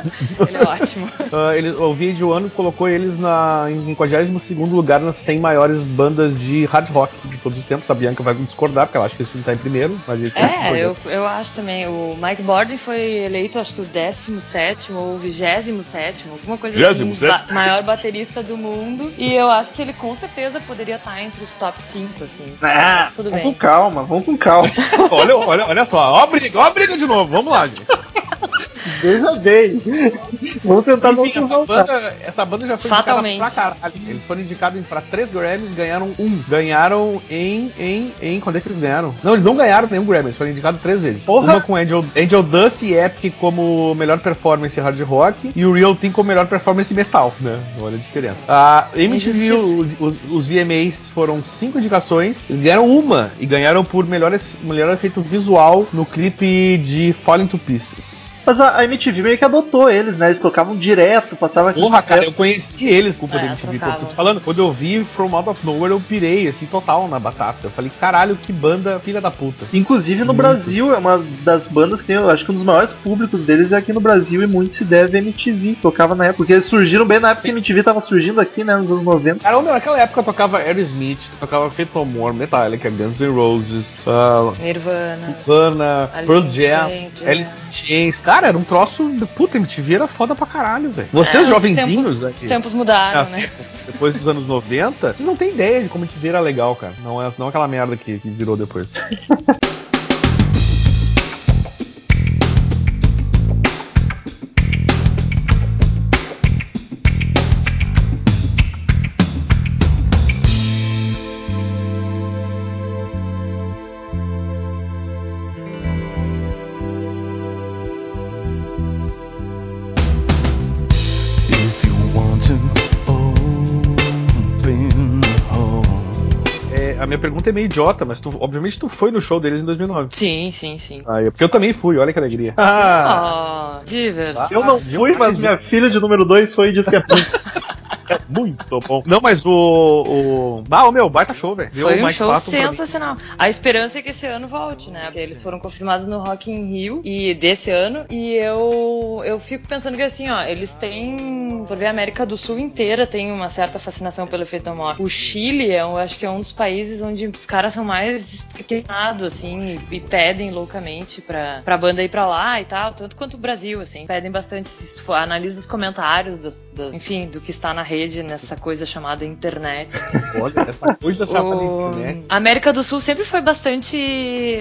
Ele é ótimo. Ah, ele, o vídeo ano colocou eles na, em 52 lugar nas 100 maiores bandas de hard rock de todos os tempos. A Bianca vai discordar, porque ela acha que esse filme tá em primeiro, mas ele É, eu, eu acho também. O Mike Borden foi eleito, acho que o 17 ou o 27, alguma coisa 27º. assim, ba maior baterista do mundo. E eu acho que ele com certeza poderia estar entre os top 5, assim. Ah, Mas tudo vamos com bem. calma, vamos com calma. olha, olha, olha só, ó a briga, ó a briga de novo, vamos lá, gente. Veja bem. Vamos tentar não se Enfim, essa banda, essa banda já foi Fatalmente. indicada pra caralho. Eles foram indicados pra três Grammys, ganharam um. Ganharam em, em, em. Quando é que eles ganharam? Não, eles não ganharam nenhum Grammy, eles foram indicados três vezes. Porra! Uma com Angel, Angel Dust e Epic como melhor performance hard rock e o Real Thing como melhor performance metal, né? Olha a diferença. A MTV, Injustiça. o- os, VMAs foram cinco indicações, eles ganharam uma e ganharam por melhor, melhor efeito visual no clipe de Falling to Pieces. Mas a, a MTV meio que adotou eles, né? Eles tocavam direto, passava aqui. Porra, cara, eu conheci eles com o poder É, MTV. trocavam. Tô te falando, quando eu vi From Out of Nowhere, eu pirei, assim, total na batata. Eu falei, caralho, que banda filha da puta. Inclusive no Muito. Brasil, é uma das bandas que tem, eu acho que um dos maiores públicos deles é aqui no Brasil e muito se deve à MTV. Tocava na época, porque eles surgiram bem na época que a MTV tava surgindo aqui, né? Nos anos 90. Cara, meu, naquela época eu tocava Aerosmith, tocava Faith No More, Metallica, Guns N' Roses, uh, Nirvana. Nirvana, Pearl Jam. Alice in Chains. Cara, era um troço. Puta, MTV era foda pra caralho, velho. Vocês, É, os jovenzinhos, tempos, né, Os tempos mudaram, Ah, né? depois dos anos 90, vocês não têm ideia de como MTV era legal, cara. Não é não aquela merda que, que virou depois. pergunta é meio idiota, mas tu, obviamente tu foi no show deles em 2009. Sim, sim, sim. Ah, é porque eu também fui, olha que alegria. Ah, Oh, diversão. Eu não fui, mas minha filha de número 2 foi e disse que é é muito bom. Não, mas o. o... Ah, o meu, baita show, velho. Foi um show Patton sensacional. A esperança é que esse ano volte, né? Porque eles foram confirmados no Rock in Rio e desse ano. E eu eu fico pensando que assim, ó, eles têm, por ver a América do Sul inteira tem uma certa fascinação pelo efeito Mor. O Chile, eu acho que é um dos países onde os caras são mais inclinados assim e, e pedem loucamente pra, pra banda ir pra lá e tal, tanto quanto o Brasil, assim, pedem bastante. Se tu for, analisa os comentários, das, das- enfim, do que está na rede nessa coisa chamada internet. Olha, essa coisa chamada O- internet. A América do Sul sempre foi bastante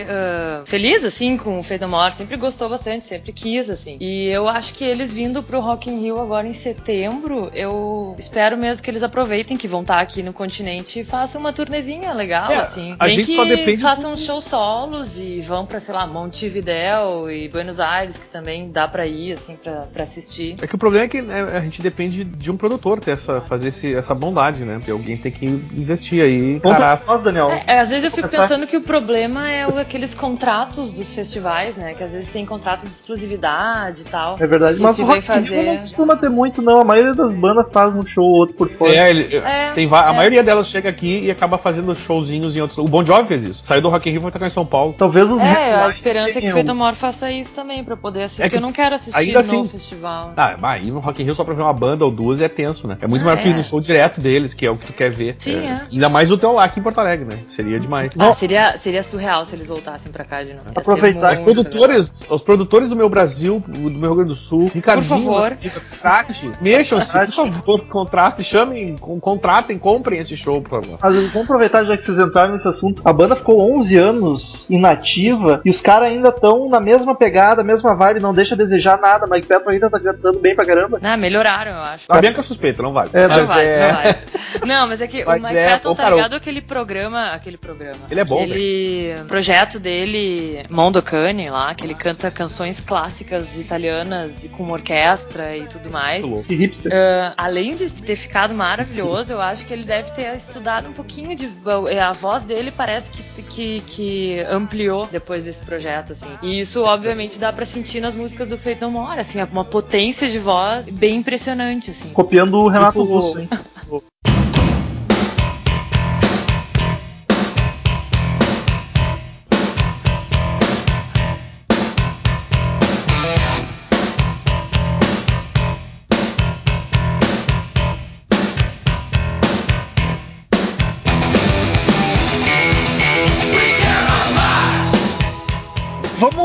ah, feliz, assim, com o More, sempre gostou bastante, sempre quis, assim. E eu acho que eles vindo pro Rock in Rio agora em setembro, eu espero mesmo que eles aproveitem que vão estar aqui no continente e façam uma turnezinha legal, É, assim. a Nem gente que só depende façam do- shows solos e vão pra, sei lá, Montevidéu e Buenos Aires, que também dá pra ir, assim, pra, pra assistir. É que o problema é que né, a gente depende de um produtor ter essa, fazer esse- essa bondade, né? Porque alguém tem que investir aí, nós, Daniel. É, às vezes eu fico pensando que o problema é o- aqueles contratos dos festivais, né? Que às vezes tem contrato de exclusividade e tal. É verdade, mas se o fazer. não costuma ter muito, não. A maioria das bandas faz um show ou outro por fora. É, ele- É, tem a é. maioria delas chega aqui e acaba fazendo showzinhos em outros. O Bon Jovi fez isso. Saiu do Rock in Rio e foi tocar em São Paulo. Talvez os É, a esperança é que o tenham- Feito Mor faça isso também, pra poder assistir. É porque que eu não quero assistir ainda no assim- festival. Ah, mas aí no Rock in Rio só pra ver uma banda ou duas é tenso, né? É muito Ah, melhor ir é. no show direto deles, que é o que tu quer ver. Sim, é. Ainda mais o teu lá aqui em Porto Alegre, né? Seria demais. Ah, seria, seria surreal se eles voltassem pra cá de novo. Ia Aproveitar Os produtores, os produtores do meu Brasil, do meu Rio Grande do Sul, Ricardinho, favor. Contrate, mexam-se, por favor, contratem, chamem, con- contratem, comprem esse show, por favor. Mas vamos aproveitar já que vocês entraram nesse assunto. A banda ficou 11 anos inativa e os caras ainda estão na mesma pegada, mesma vibe, não deixa a desejar nada. Mike Patton ainda tá cantando bem pra caramba. Ah, melhoraram, eu acho. A Bianca suspeita, não vale. É, Não mas vai, é- não vai. Não, mas é que Mas o Mike é, Patton ô, tá ligado aquele programa, aquele programa. Ele é bom, Aquele projeto dele, Mondocane lá, que ele canta canções clássicas italianas e com orquestra e tudo mais. Que hipster. Ah, além de ter ficado maravilhoso, eu acho que ele deve ter estudado um pouquinho de. vo- A voz dele parece que, que, que ampliou depois desse projeto, assim. E isso, obviamente, dá pra sentir nas músicas do Feito No More, assim, uma potência de voz bem impressionante, assim. Copiando o Renato Tipo,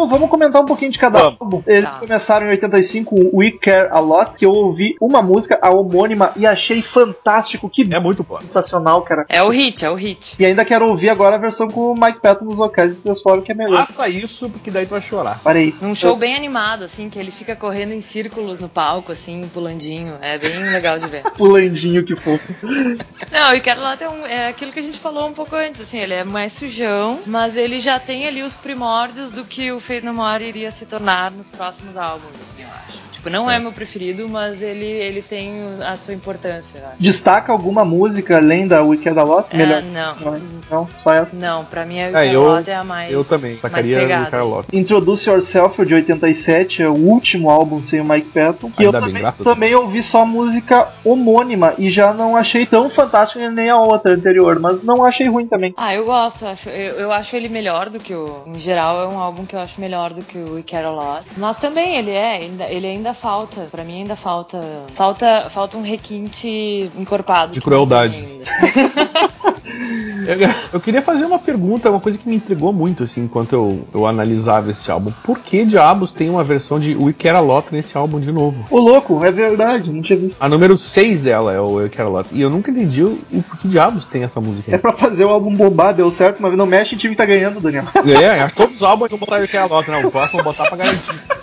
Vamos comentar um pouquinho de cada Vamos. álbum. Eles Tá. começaram em 85, o We Care A Lot, que eu ouvi uma música, a homônima, e achei fantástico. Que É muito boa. sensacional, cara. É o hit, é o hit. E ainda quero ouvir agora a versão com o Mike Patton nos vocais e seus fora que é melhor. Faça isso, porque daí tu vai chorar. Parei. Num show bem animado, assim, que ele fica correndo em círculos no palco, assim, pulandinho. É bem legal de ver. Pulandinho que fofo. Não, e Quero Lá é, um, é aquilo que a gente falou um pouco antes, assim, ele é mais sujão, mas ele já tem ali os primórdios do que o Fate No More iria se tornar nos próximos álbuns, assim, eu acho. Tipo, não é, meu preferido, mas ele, ele tem a sua importância. Destaca alguma música além da We Care A Lot? É, Melhor. não. Não, só essa. Não, pra mim a É, Quero eu- Lá é a mais Eu também, mais sacaria o pegada. Carlota. Introduce Yourself, de 87, é o último álbum sem o Mike Patton. E eu bem, também, a também ouvi só a música homônima e já não achei tão fantástica nem a outra anterior, mas não achei ruim também. Ah, eu gosto, eu acho, eu, eu acho ele melhor do que o. Em geral, é um álbum que eu acho melhor do que o We Care a Lot. Mas também ele é, ele ainda falta. Pra mim ainda falta. Falta, falta um requinte encorpado. De crueldade. ainda. Eu, eu queria fazer uma pergunta, uma coisa que me intrigou muito, assim, enquanto eu, eu analisava esse álbum. Por que diabos tem uma versão de We Care A Lot nesse álbum de novo? Ô louco, é verdade, não tinha visto. A número 6 dela é o We Care A Lot. E eu nunca entendi o, o por que diabos tem essa música. É pra fazer o álbum bombar, deu certo, mas não mexe em time que tá ganhando, Daniel. É, que todos os álbuns vão botar We Care A Lot, não. O próximo vou botar pra garantir.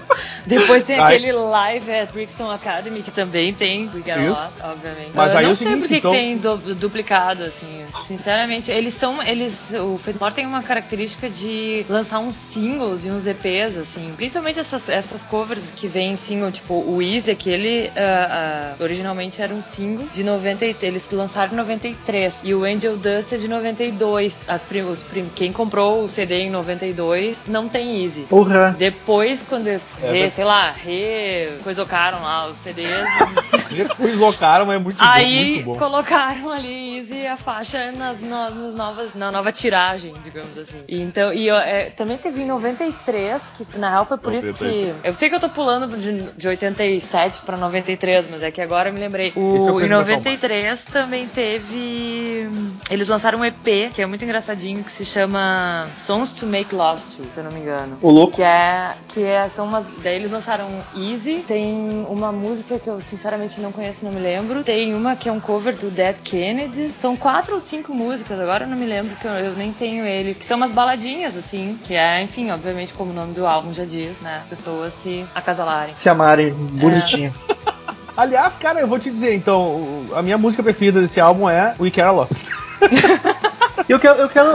Depois tem aquele live at Brixton Academy, que também tem Isso. Lot, obviamente. Mas eu aí é não sei seguinte, por que então- que tem du- duplicado, assim. Sinceramente, eles são. Eles, o Fedmore tem uma característica de lançar uns singles e uns EPs, assim. Principalmente essas, essas covers que vêm em single, tipo o Easy, aquele ah, ah, originalmente era um single de 90. e- Eles lançaram em 93. E o Angel Dust é de 92. As prim, os prim, quem comprou o CD em 92 não tem Easy. Porra. Depois, quando mas- sei lá, re coisocaram lá os CDs, mas é muito bom, aí muito bom. colocaram ali Easy a faixa nas, no- nas novas, na nova tiragem, digamos assim. E então, e é, também teve em 93, que na real foi por isso que. 93. Eu sei que eu tô pulando de, de 87 pra 93, mas é que agora eu me lembrei. É o O, em gente vai 93 também teve. Eles lançaram um EP, que é muito engraçadinho, que se chama Songs to Make Love To, se eu não me engano. Ô louco. Que é. Que é, são umas. Daí eles lançaram Easy. Tem uma música que eu sinceramente não conheço, não me lembro. Tem uma que é um cover do Dead Kennedy. São quatro ou cinco músicas, agora eu não me lembro, que eu, eu nem tenho ele. Que são umas baladinhas, assim. Que é, enfim, obviamente, como o nome do álbum já diz, né? Pessoas se acasalarem. Se amarem, bonitinho. Aliás, cara, eu vou te dizer, então, a minha música preferida desse álbum é We Care A Lot. Eu quero. Eu quero.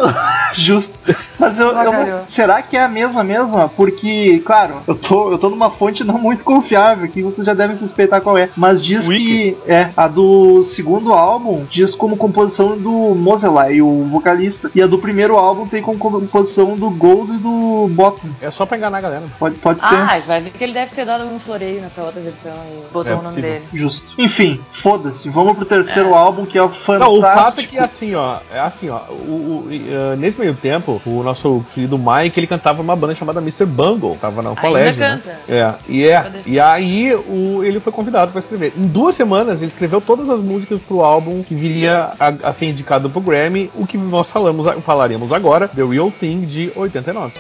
Justo. Mas eu, eu Avacalhou. Será que é a mesma mesma? Porque, claro, eu tô, eu tô numa fonte não muito confiável, que vocês já devem suspeitar qual é. Mas diz Wiki. que é a do segundo álbum, diz como composição do Moseley, o vocalista. E a do primeiro álbum tem como composição do Gold e do Bottom. É só pra enganar a galera. Pode, pode ser. Ah, vai ver que ele deve ter dado algum floreio nessa outra versão e botou É o nome possível. dele. Justo. Enfim, foda-se. Vamos pro terceiro álbum, que é o fantástico. Não, o fato é que assim, ó, é assim, ó, o, o- eh, nesse meio tempo, o nosso querido Mike, ele cantava uma banda chamada Mr. Bungle, tava no colégio, canta. né? É, e é, e aí o, ele foi convidado pra escrever. Em duas semanas ele escreveu todas as músicas pro álbum que viria a, a ser indicado pro Grammy, o que nós falamos, falaremos agora, The Real Thing de 89.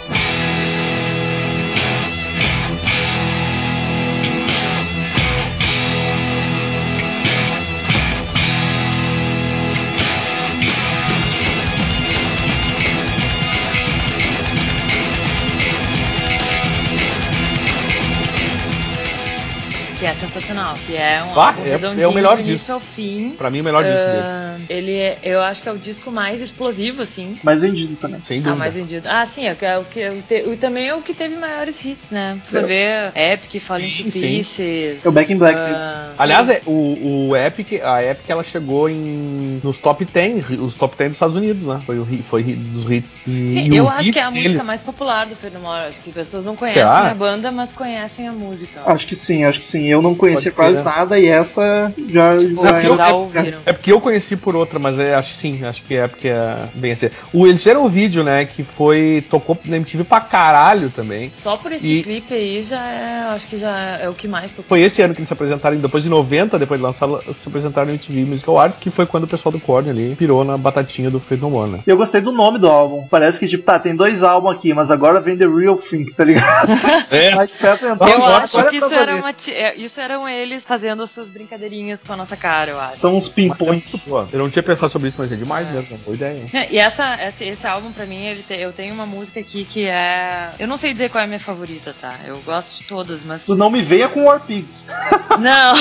É sensacional. Que é um Ah, é- é o melhor do disco. início ao fim. Pra mim, o melhor disco dele. Ah, ele é, eu acho que é o disco mais explosivo, assim. Mais vendido também. Sem Ah, dúvida. mais vendido. Ah, sim, é o que, é o que o- também é o que teve maiores hits, né? Tu vai ver Epic, Falling to. Pieces. É o Back in Black. ah, Aliás, é, o, o Epic, a Epic ela chegou em, nos top 10, os top 10 dos Estados Unidos, né? Foi, o, foi dos hits. E, sim, e eu acho hit que é a deles- música mais popular do Fernando Acho que pessoas não conhecem a banda, mas conhecem a música. Acho que sim, acho que sim. Eu, eu não conhecia quase ser. nada e essa já, Tipo, já já era- ouviram. É porque eu conheci por outra, mas é, acho que sim, acho que é porque é bem assim. O, eles fizeram um vídeo, né, que foi. tocou na MTV pra caralho também. Só por esse E- clipe aí já é, acho que já é o que mais tocou. Foi esse ano que eles se apresentaram, depois de 90, depois de lançar, se apresentaram no MTV Music Awards, que foi quando o pessoal do Korn ali pirou na batatinha do Fate No More, né? Eu gostei do nome do álbum. Parece que, tipo, tá, tem dois álbuns aqui, mas agora vem The Real Thing, tá ligado? É. Eu agora, acho agora que é isso, era uma, é, isso eram eles fazendo as suas brincadeirinhas com a nossa cara, eu acho. São uns pinpoints. Eu não tinha pensado sobre isso, mas é demais mesmo, boa ideia. É, E essa, esse, esse álbum, pra mim, ele te- eu tenho uma música aqui que é. Eu não sei dizer qual é a minha favorita, tá? Eu gosto de todas, mas. Tu não me venha com War Pigs. Não!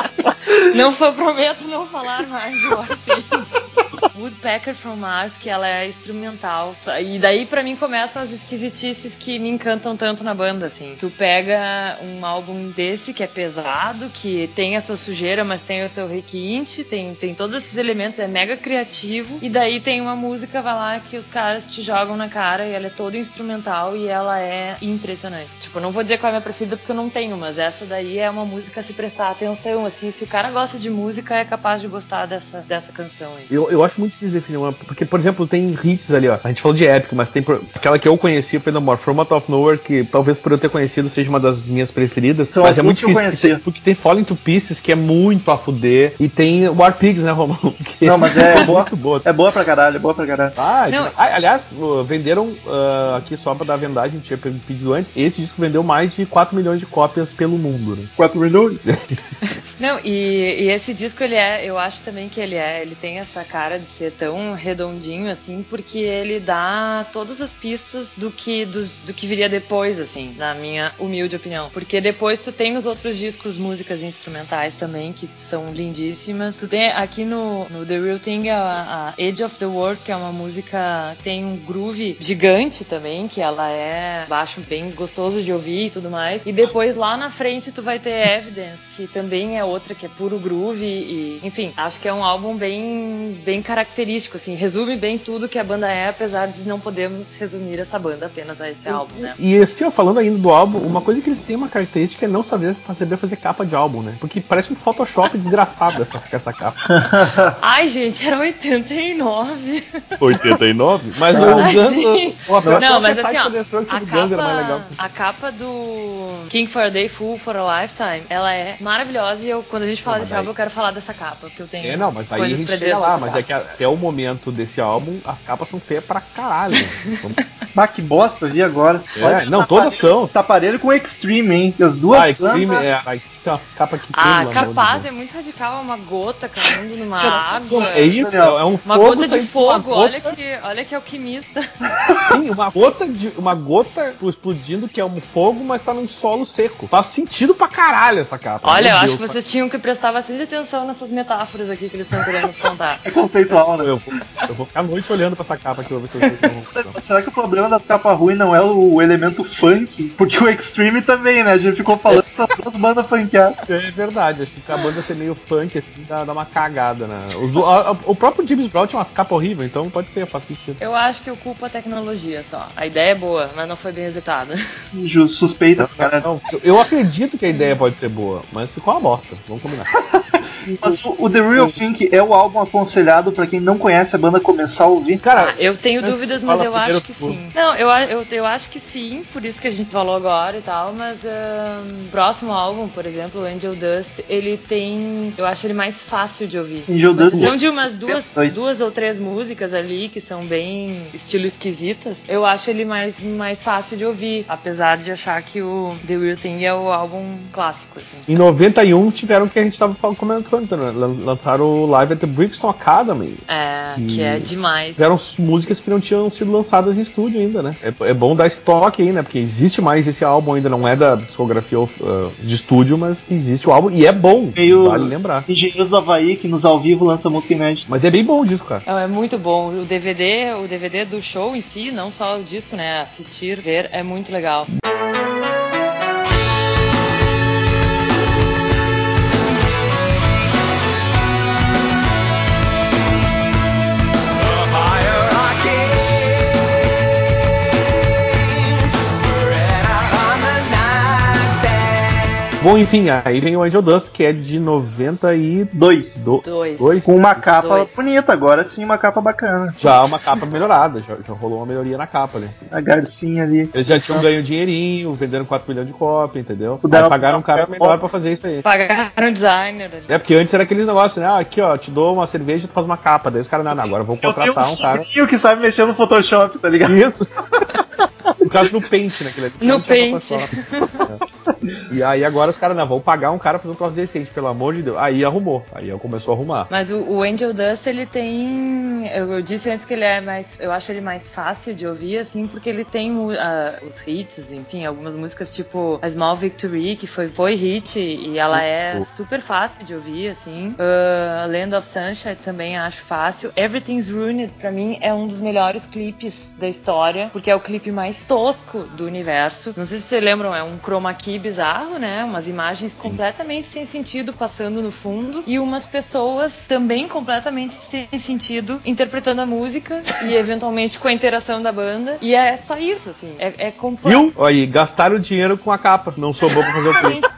não foi, prometo não falar mais de War Pigs. Woodpecker from Mars, que ela é instrumental. E daí pra mim começam as esquisitices que me encantam tanto na banda, assim. Tu pega um álbum desse que é pesado, que tem a sua sujeira, mas tem o seu requinte, tem, tem todos esses elementos, é mega criativo. E daí tem uma música, vai lá, que os caras te jogam na cara e ela é toda instrumental e ela é impressionante. Tipo, eu não vou dizer qual é a minha preferida porque eu não tenho, mas essa daí é uma música a se prestar atenção, assim. Se o cara gosta de música, é capaz de gostar dessa, dessa canção aí. Eu, eu acho muito difícil definir uma. Porque, por exemplo, tem hits ali, ó. A gente falou de épico, mas tem aquela que eu conheci, Fate No More, From Out of Nowhere, que talvez por eu ter conhecido seja uma das minhas preferidas. São mas as é muito difícil. Conhecia. Porque tem, porque tem Falling to Pieces, que é muito a fuder. E tem War Pigs, né, Romão? Que Não, mas é boa. muito boa. É boa pra caralho, é boa pra caralho. Ah, Não. ah, aliás, venderam uh, aqui só pra dar vendagem, tinha pedido antes. Esse disco vendeu mais de 4 milhões de cópias pelo mundo, né? 4 milhões. Não, e, e esse disco, ele é, eu acho também que ele é, ele tem essa cara de ser tão redondinho, assim, porque ele dá todas as pistas do que, dos- do, que viria depois, assim, na minha humilde opinião. Porque depois tu tem os outros discos, músicas instrumentais também, que são lindíssimas. Tu tem aqui no, no The Real Thing a, a Age of the World, que é uma música, tem um groove gigante também, que ela é baixo bem gostoso de ouvir e tudo mais. E depois lá na frente tu vai ter Evidence, que também é outra que é puro groove e, enfim, acho que é um álbum bem bem característico assim, resume bem tudo que a banda é, apesar de não podemos resumir essa banda apenas a esse álbum, né? E assim, ó, falando ainda do álbum, uma coisa que eles têm uma característica é não saber, saber fazer capa de álbum, né? Porque parece um Photoshop desgraçado essa, essa capa. Ai, gente, era 89. 89? Mas o Guns. sim. o- a própria Não, mas Appetite assim, ó, a Guns capa, a capa do King for a Day, Fool for a Lifetime, ela é maravilhosa e eu, quando a gente falar mas desse aí- álbum, eu quero falar dessa capa, porque eu tenho É, não, mas aí a gente chega lá, mas capa. é que até o momento desse álbum, as capas são feias pra caralho. né? Vamos- Ah, que bosta, vi agora. É, não, todas são. Tá aparelho com Extreme, hein? Que as duas. Ah, Extreme, bandas- é, tem umas capas que Ah, capaz, é muito radical, é uma gota caindo numa água. É isso, é um Uma fogo gota de uma fogo, gota- olha que, olha que alquimista. Sim, uma gota de uma gota explodindo que é um fogo, mas tá num solo seco. Faz sentido pra caralho essa capa. Olha, Meu eu acho Deus, que vocês tinham que prestar bastante atenção nessas metáforas aqui que eles estão querendo nos contar. É conceitual, né? Eu vou, eu vou ficar a noite olhando pra essa capa aqui, eu vou ver se eu. Será que o problema das capas ruins não é o elemento funk? Porque o Extreme também, né? A gente ficou falando dessas duas bandas funkeadas. É verdade, acho que a banda ser meio funk assim dá, dá uma cagada, né? A- a- o próprio James Brown tinha umas capas horríveis, então pode ser, faz sentido. Eu acho que eu culpo a tecnologia só. A ideia é boa, mas não foi bem executada. Suspeita, cara. Não, eu, eu acredito que a ideia pode ser boa, mas ficou uma bosta, vamos combinar. Mas o o The Real Think é o álbum aconselhado pra quem não conhece a banda começar a ouvir. Cara, Ah, eu tenho dúvidas, mas fala eu acho que sim. Não, eu, eu, eu acho que sim, por isso que a gente falou agora e tal, mas o próximo álbum, por exemplo, o Angel Dust, ele tem. Eu acho ele mais fácil de ouvir. Angel Dust- exceção de umas duas, Perfeito. duas ou três músicas ali que são bem estilo esquisitas, eu acho ele mais, mais fácil de ouvir, apesar de achar que o The Real Thing é o álbum clássico, assim. Em 91 tiveram o que a gente tava falando, comentando, né? Lan- Lançaram o Live at the Brixton Academy. É, que E- é demais. Fizeram s- músicas que não tinham sido lançadas em estúdio ainda, né? É, é bom dar estoque aí, né? Porque existe mais esse álbum ainda, não é da discografia uh, de estúdio, mas existe o álbum e é bom. Meio- Vale lembrar. Engenheiros do Havaí, que nos ao vivo lança música inédita. Mas é bem bom o disco, cara. É é muito bom. O DVD, o DVD do show em si, não só o disco, né? Assistir, ver, é muito legal. Bom, enfim, aí vem o Angel Dust, que é de 92. Dois. Dois. Dois? Com uma capa Dois. bonita, agora sim uma capa bacana. Já uma capa melhorada, já, já rolou uma melhoria na capa ali. A garcinha ali. Eles já tinham ganho dinheirinho, venderam 4 milhões de cópia, entendeu? Aí pagaram um cara pagar melhor pra fazer isso aí. Pagaram o designer ali. É porque antes era aqueles negócios, né? Ah, aqui ó, te dou uma cerveja e tu faz uma capa. Daí os caras, não, não, agora tenho contratar um um cara. que sabe mexer no Photoshop, tá ligado? Isso. No caso do Paint, né? aquele ali. No Paint. E aí agora os caras, não, vão pagar um cara pra fazer um troço decente, pelo amor de Deus. Aí arrumou. Aí começou a arrumar. Mas o, o Angel Dust, ele tem. Eu, eu disse antes que ele é mais. Eu acho ele mais fácil de ouvir, assim, porque ele tem a- os hits, enfim, algumas músicas tipo A Small Victory, que foi, foi hit e ela é super fácil de ouvir, assim. Uh, Land of Sunshine também acho fácil. Everything's Ruined, pra mim, é um dos melhores clipes da história, porque é o clipe mais tosco do universo. Não sei se vocês lembram, é um chroma key bizarro, né? Umas imagens completamente sem sentido passando no fundo e umas pessoas também completamente sem sentido interpretando a música e eventualmente com a interação da banda. E é só isso, assim. É, é completamente Viu? Aí, gastaram dinheiro com a capa. Não sobrou pra fazer o clipe.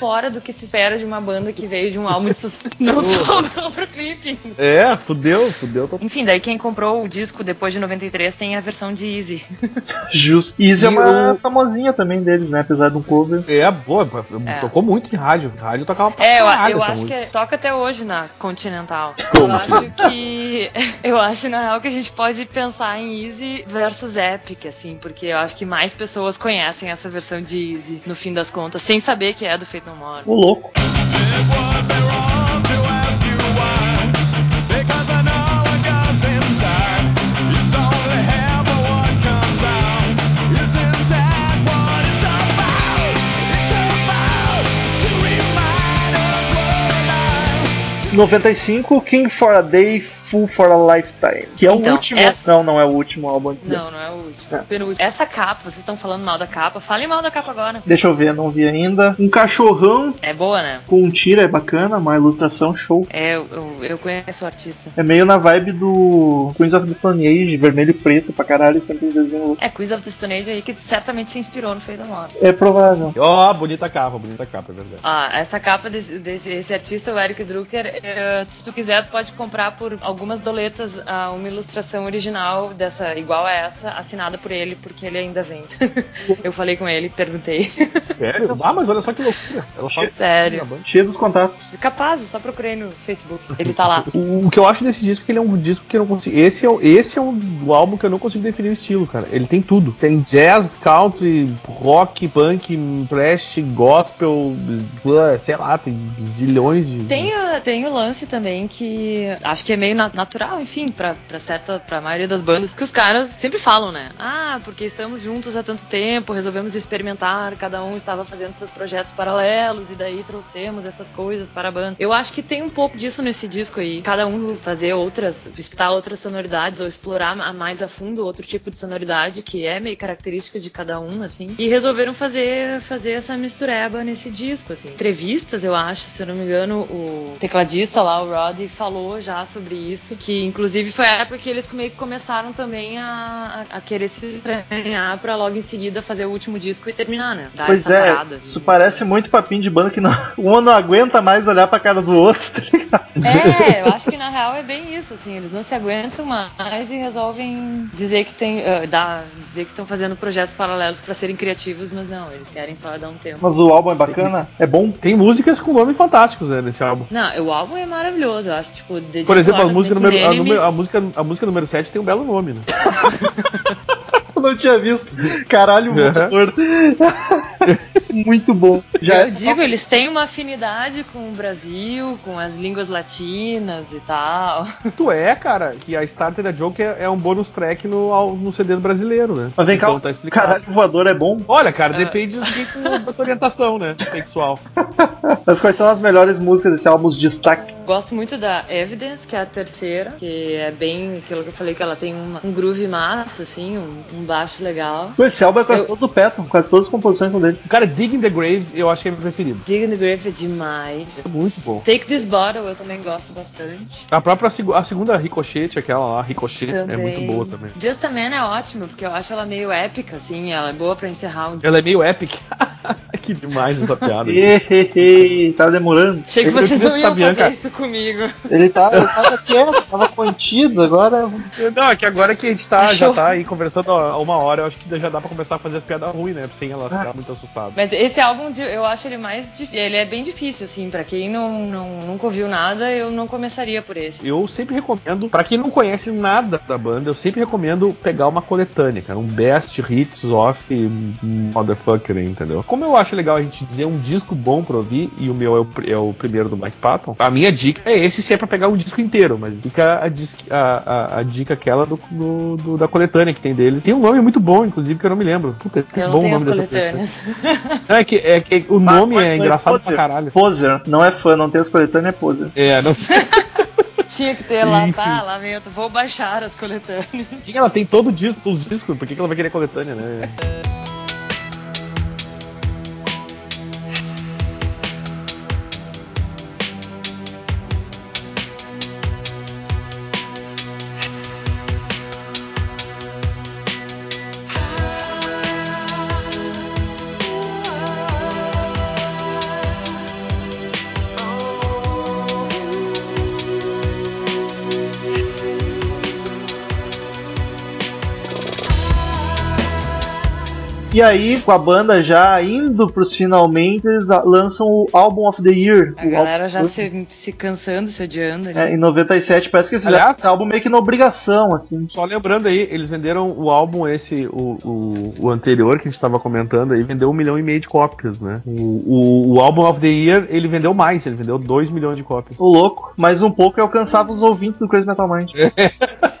fora do que se espera de uma banda que veio de um álbum de sucesso. Não sobrou pro clipe. É, fudeu, fudeu. Tô... Enfim, daí quem comprou o disco depois de 93 tem a versão de Easy. Justo. Easy é E uma o- famosinha também deles, né? Apesar de um cover. É, boa, É. tocou muito em rádio. Rádio tocava pra É, eu, eu acho música. que toca até hoje na Continental. Como? Eu acho que. Eu acho, na real, que a gente pode pensar em Easy versus Epic, assim, porque eu acho que mais pessoas conhecem essa versão de Easy, no fim das contas, sem saber que é do Feito No More. O louco. 95, King for a Day, Full for a Lifetime. Que é o Então, último. essa- Não, não é o último álbum antes dele. Não, não é o último. o penúltimo. Essa capa, vocês estão falando mal da capa, falem mal da capa agora. Deixa eu ver, não vi ainda. Um cachorrão É boa, né? com um tiro é bacana, uma ilustração show. É, eu, eu, conheço o artista. É meio na vibe do Queens of the Stone Age, vermelho e preto pra caralho, sempre desenho. É Quiz of the Stone Age aí que certamente se inspirou no Feito No More. É provável. Ó, bonita capa, bonita capa, é verdade. Ah, essa capa desse, desse esse artista, o Eric Drucker, eh, se tu quiser, tu pode comprar por algumas doletas ah, uma ilustração original dessa, igual a essa, assinada por ele, porque ele ainda vende. Eu falei com ele, perguntei. Sério? Ah, mas olha só que loucura. Ela fala Sério. Cheio dos contatos. Capaz, só procurei no Facebook. Ele tá lá. O, que eu acho desse disco é que ele é um disco que eu não consigo. Esse é, o- esse é um álbum que eu não consigo definir o estilo, cara. Ele tem tudo. Tem jazz, country, rock, punk, thrash, gospel, sei lá, tem zilhões de. Tem, a- tem o lance também que acho que é meio na- natural, enfim, pra, pra certa, pra maioria das bandas, que os caras sempre falam, né? Ah, porque estamos juntos há tanto tempo, resolvemos experimentar, cada um estava fazendo seus projetos paralelos e daí trouxemos essas coisas para a banda. Eu acho que tem um pouco disso nesse disco aí. Cada um fazer outras, escutar outras sonoridades ou explorar mais a fundo outro tipo de sonoridade que é meio característica de cada um, assim. E resolveram fazer, fazer essa mistureba nesse disco, assim. Entrevistas, eu acho, se eu não me engano, o tecladista lá, o Roddy, falou já sobre isso, que inclusive foi a época que eles meio que começaram também a, a, querer se estranhar pra logo em seguida fazer o último disco e terminar, né? Dar Pois essa é, parada isso parece muito papinho de banda que não, um não aguenta mais olhar pra cara do outro, tá ligado? É, eu acho que na real é bem isso, assim, eles não se aguentam mais e resolvem dizer que tem, ah, dar, dizer que estão fazendo projetos paralelos pra serem criativos, mas não, eles querem só dar um tempo. Mas o álbum é bacana, é bom. Tem músicas com nomes fantásticos né, nesse álbum. Não, o álbum é maravilhoso, eu acho, tipo, Por exemplo, a Declared música, número, a, número- a música, a música número 7 tem um belo nome, né? Eu não tinha visto. Caralho, Uhum. motor. muito bom. Já Eu digo, eles têm uma afinidade com o Brasil, com as línguas latinas e tal. Tu é, cara, que a Starter da Joke é, é um bônus track no, no CD brasileiro, né? Mas vem cá, então tá explicado. caralho, voador é bom. Olha, cara, depende de quem com a tua orientação, né? Sexual. Mas quais são as melhores músicas desse álbum, os destaques? Gosto muito da Evidence, que é a terceira, que é bem aquilo que eu falei, que ela tem um, um groove massa, assim, um, um baixo legal. Esse álbum é quase Eu- todo do Patton, quase todas as composições são dele. Cara, Dig in the Grave eu acho que é meu preferido. Dig in the Grave é demais. É muito bom. Take This Bottle eu também gosto bastante. A própria a segunda Ricochete, aquela lá, Ricochet, é muito boa também. Just a Man é ótimo, porque eu acho ela meio épica, assim, ela é boa pra encerrar um Ela é meio epic. que demais essa piada. Hehehe, tá demorando. Achei que vocês não iam fazer isso comigo. Ele, tá, ele tava quieto, tava contido, agora. Não, é que agora que a gente tá, já tá aí conversando há uma hora, eu acho que já dá pra começar a fazer as piadas ruins, né? Sem ela ficar muito assustada. Mas esse álbum, eu acho ele mais. dif- Ele é bem difícil, assim. Pra quem não, não, nunca ouviu nada, eu não começaria por esse. Eu sempre recomendo, pra quem não conhece nada da banda, eu sempre recomendo pegar uma coletânea, cara, um best hits of motherfucker, entendeu? Como eu acho legal a gente dizer um disco bom pra ouvir, e o meu é o, é o primeiro do Mike Patton, a minha dica é esse se é pra pegar um disco inteiro, mas fica a, a- a- a dica aquela do, do- do- da coletânea que tem deles. Tem um nome muito bom, inclusive, que eu não me lembro. Puta, Eu bom não o tenho as coletâneas. coletânea. É que, é que o nome é engraçado pra caralho. Poser, não é fã, não tem as coletâneas, é poser. É, não. Tinha que ter lá, Enfim. tá? Lamento, vou baixar as coletâneas. Sim, ela tem todo o disco, todos os discos, por que ela vai querer coletânea, né? E aí, com a banda já indo pros finalmente, eles lançam o Album of the Year. A galera já se, se cansando, se odiando. ali. É, em 97, parece que eles fizeram Aliás- esse álbum meio que na obrigação, assim. Só lembrando aí, eles venderam o álbum esse, o, o, o anterior que a gente tava comentando aí, vendeu um milhão e meio de cópias, né? O, o, o álbum of the Year, ele vendeu mais, ele vendeu dois milhões de cópias. O louco, mas um pouco e alcançava os ouvintes do Crazy Metal Mind.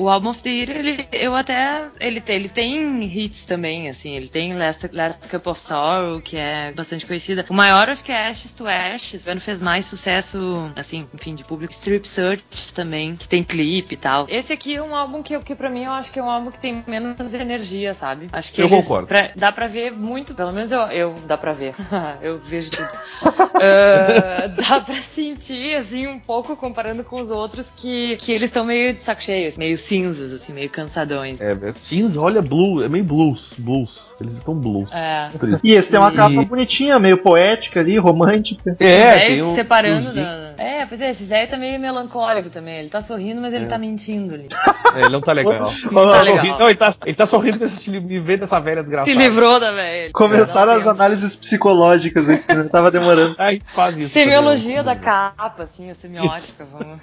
O Album of the Year, ele, eu até. Ele, tem- ele tem hits também, assim. Ele tem Last, Last Cup of Sorrow, que é bastante conhecida. O maior, acho que é Ashes to Ashes. O ano fez mais sucesso, assim, enfim, de público. Strip Search também, que tem clipe e tal. Esse aqui é um álbum que, que pra mim, eu acho que é um álbum que tem menos energia, sabe? Acho que Eu eles- concordo. pra- dá pra ver muito, pelo menos eu, eu dá pra ver. eu vejo tudo. Ah, dá pra sentir, assim, um pouco comparando com os outros que, que eles estão meio de saco cheio, meio cinzas, assim, meio cansadões. É, é cinza, olha, blue, é meio blues, blues. Eles estão blues. É. Triste. E esse tem uma E- capa bonitinha, meio poética ali, romântica. É, velho tem se um- separando um- da. É, pois é, esse velho tá meio melancólico também. Ele tá sorrindo, mas ele tá mentindo ali. É, ele não tá legal. Ele tá legal. sorrindo, não, ele tá, ele tá sorrindo pra se me ver dessa velha Se desgraçada. livrou da velha. Começaram as tempo. análises psicológicas aqui, né? tava demorando. Aí faz isso. Semiologia da capa, assim, a semiótica, vamos.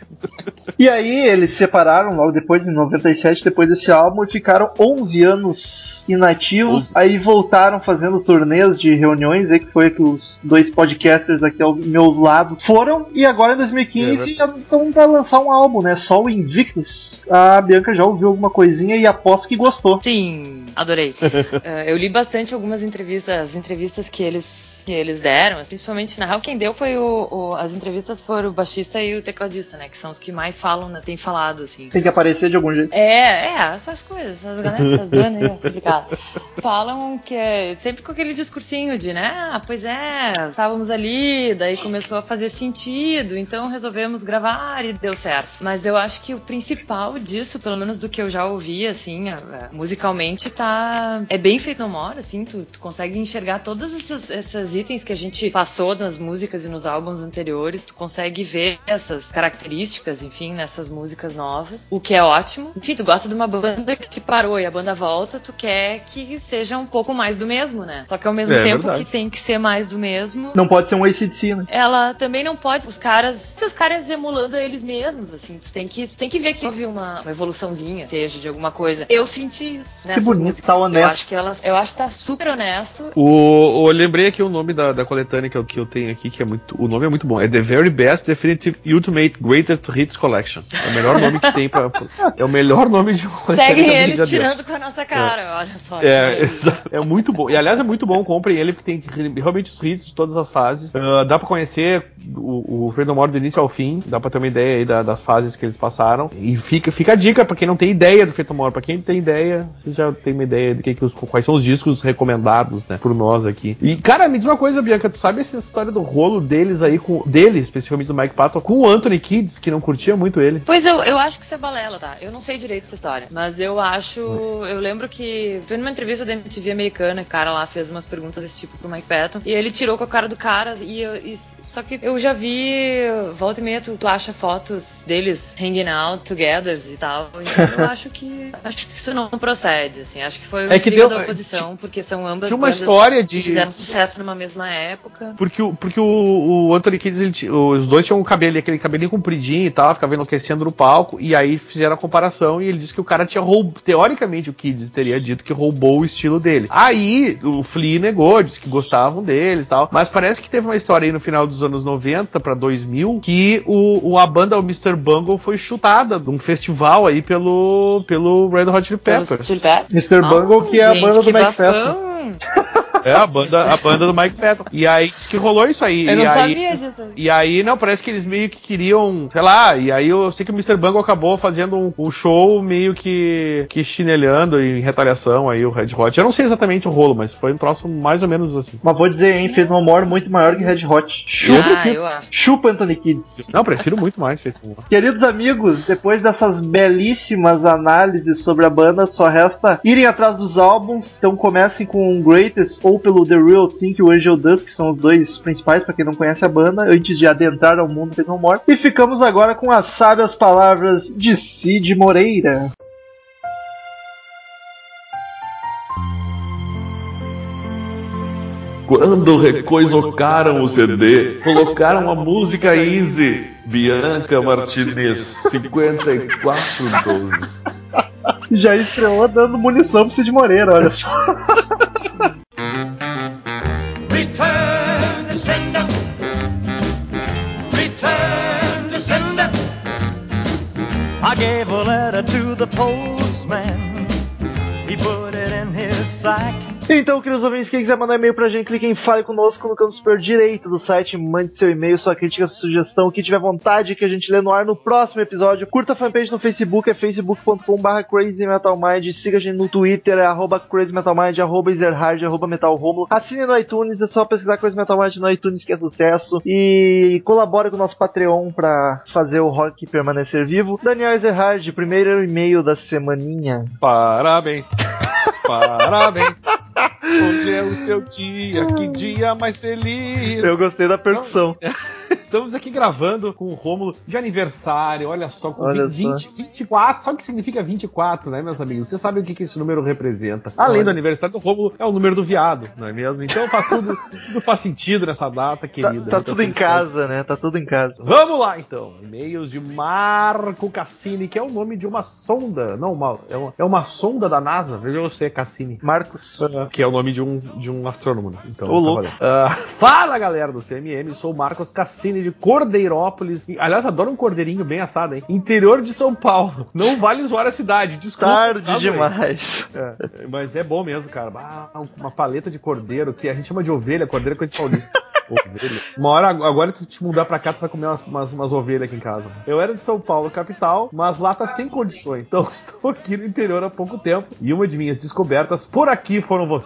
E aí eles se separaram logo depois, em 97, depois desse álbum, e ficaram 11 anos inativos. Aí voltaram fazendo turnês de reuniões, aí que foi que os dois podcasters aqui ao meu lado foram. E agora em 2015 já estão pra lançar um álbum, né? Só o Invictus. A Bianca já ouviu alguma coisinha e aposto que gostou. Sim, adorei. Eh, eu li bastante algumas entrevistas, as entrevistas que eles, que eles deram, assim, principalmente na real, quem deu foi o, o- As entrevistas foram o baixista e o tecladista, né? Que são os que mais falam, né, tem falado, assim. Tem que aparecer de algum jeito. É, é, essas coisas, essas, galera, essas bandas aí, é complicado. Falam que é sempre com aquele discursinho de, né, ah, pois é, estávamos ali, daí começou a fazer sentido, então resolvemos gravar e deu certo. Mas eu acho que o principal disso, pelo menos do que eu já ouvi, assim, musicalmente, tá. É bem feito no more, assim, tu, tu consegue enxergar todos esses, esses itens que a gente passou nas músicas e nos álbuns anteriores, tu consegue ver essas características, enfim, nessas músicas novas, o que é ótimo. Enfim, tu gosta de uma banda que parou e a banda volta, tu quer que seja um pouco mais do mesmo, né? Só que ao mesmo É, tempo que tem que ser mais do mesmo, Não pode ser um ACDC, né? ela também não pode os caras se os caras emulando a eles mesmos assim tu tem que tu tem que ver que houve uma, uma evoluçãozinha seja de alguma coisa eu senti isso nessas bonito, músicas. tá honesto. eu acho que elas eu acho que tá super honesto O, o- eu lembrei aqui o nome da, da coletânea que eu, que eu tenho aqui, que é muito. O nome é muito bom. É The Very Best Definitive Ultimate Greatest Hits Collection. É o melhor nome que tem pra. pra- é o melhor nome de uma coletânea. seguem que eles tirando com a nossa cara olha só É, exa- é muito bom. E aliás é muito bom, comprem ele, porque tem realmente os hits de todas as fases. Ah, dá pra conhecer o, o Feito More do início ao fim, dá pra ter uma ideia aí da- das fases que eles passaram. E fica, fica a dica pra quem não tem ideia do Feito More. Pra quem tem ideia, vocês já tem uma ideia de que, que os, quais são os discos recomendados, né, por nós aqui. E, cara, me diz uma coisa, Bianca, tu sabe essa história do rolo deles aí, com dele, especificamente do Mike Patton, com o Anthony Kids, que não curtia muito ele? Pois eu, eu acho que isso é balela, tá? Eu não sei direito essa história. Mas eu acho. Eu lembro que foi numa entrevista da MTV americana, o cara lá fez umas perguntas desse tipo pro Mike Patton. E ele tirou com a cara do cara. E, eu- e- só que eu já vi. Volta e meia, tu, tu acha fotos deles hanging out together e tal. Então eu acho que. Acho que isso não procede, assim. Acho que foi uma É que deu- da oposição, porque são ambas. Tinha uma história de- que fizeram sucesso numa mesma época. Porque, o- porque o, o Anthony Kids, ele os dois tinham um cabelo, aquele cabelinho compridinho e tal, ficava enlouquecendo no palco, e aí fizeram a comparação e ele disse que o cara tinha roubado, teoricamente o Kids teria dito que roubou o estilo dele. Aí o Flea negou, disse que gostavam deles e tal, mas parece que teve uma história aí no final dos anos 90 pra 2000 que o, o- a banda, o Mr. Bungle, foi chutada num festival aí pelo, pelo Red Hot Chili Peppers. Chili Peppers. Mr. Bungle, que é a banda do bafão. É, a banda, a banda do Mike Patton. E aí diz que rolou isso aí. Eu e não aí, sabia disso. E aí, não, parece que eles meio que queriam, sei lá, e aí eu sei que o Mr. Bungle acabou fazendo um, um show meio que, que chinelhando em retaliação aí o Red Hot. Eu não sei exatamente o rolo, mas foi um troço mais ou menos assim. Mas vou dizer, hein, Feito No More muito maior que Red Hot. Chupa, Ah, prefiro. eu acho. chupa Anthony Kids. Não, prefiro muito mais feito com Queridos amigos, depois dessas belíssimas análises sobre a banda, só resta irem atrás dos álbuns. Então comecem com o Greatest ou pelo The Real Thing e o Angel Dust, que são os dois principais para quem não conhece a banda, antes de adentrar ao mundo No More. E ficamos agora com as sábias palavras de Cid Moreira. Quando recoisocaram o CD, colocaram a música Easy. Bianca Martinez, 5412. Já estreou dando munição pro Cid Moreira, olha só. The postman. He put it in his sack. Então, queridos ouvintes, quem quiser mandar e-mail pra gente, clique em Fale Conosco no canto superior direito do site, mande seu e-mail, sua crítica, sua sugestão, o que tiver vontade que a gente lê no ar no próximo episódio. Curta a fanpage no Facebook, é facebook.com.br crazymetalmind, siga a gente no Twitter, é arroba crazymetalmind, arroba ezerhard, arroba metalromulo. Assine no iTunes, é só pesquisar Crazy Metal Mind no iTunes que é sucesso. E colabore com o nosso Patreon pra fazer o rock permanecer vivo. Daniel Ezerhard, primeiro e-mail da semaninha. Parabéns. Parabéns. Hoje é o seu dia, que dia mais feliz. Eu gostei da percussão. Estamos aqui gravando com o Rômulo de aniversário, olha só, com Olha 20, 24. Sabe o que significa 24, né, meus amigos? Vocês sabem o que, que esse número representa. Além do aniversário do Rômulo, é o número do viado, não é mesmo? Então faz tudo, tudo faz sentido nessa data, Tá, querida. tá Muitas tudo em casa, né? Tá tudo em casa. Vamos lá então. E-mails de Marco Cassini, que é o nome de uma sonda. Não, uma, é, uma, é uma sonda da NASA. Veja você, Cassini. Marcos. Que é o nome de um, de um astrônomo, né? Então, Ô, tá. Ah, fala galera do CMM, sou o Marcos Cassini de Cordeirópolis. Aliás, adoro um cordeirinho bem assado, hein? Interior de São Paulo. Não vale zoar a cidade, desculpa. Tarde tá, demais. É, mas é bom mesmo, cara. Ah, uma paleta de cordeiro, que a gente chama de ovelha, cordeiro é coisa paulista. Ovelha. Uma hora, agora tu te mudar pra cá, tu vai comer umas, umas, umas ovelhas aqui em casa. Eu era de São Paulo, capital, mas lá tá sem condições. Então estou aqui no interior há pouco tempo. E uma de minhas descobertas por aqui foram vocês.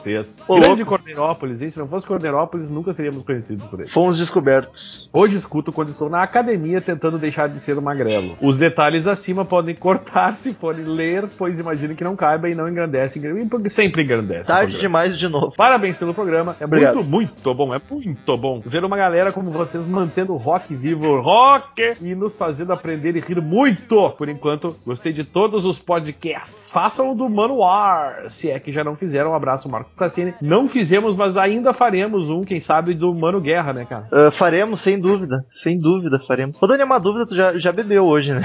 Ô, Grande louco. Cordeirópolis, hein? Se não fosse Cordeirópolis, nunca seríamos conhecidos por ele. Fomos descobertos. Hoje escuto quando estou na academia tentando deixar de ser um magrelo. Os detalhes acima podem cortar se forem ler, pois imagino que não caiba e não engrandece. Porque sempre engrandece. o Tarde demais de novo. Parabéns pelo programa. É Obrigado. muito, muito bom. É muito bom ver uma galera como vocês mantendo o rock vivo, o rock, e nos fazendo aprender e rir muito. Por enquanto, gostei de todos os podcasts. Façam o do Manuar, se é que já não fizeram. Um abraço, Marco Cassini. Não fizemos, mas ainda faremos um, quem sabe, do Mano Guerra, né, cara? Ah, faremos, sem dúvida. Sem dúvida, faremos. Ô, Dani, uma dúvida, tu já, já bebeu hoje, né?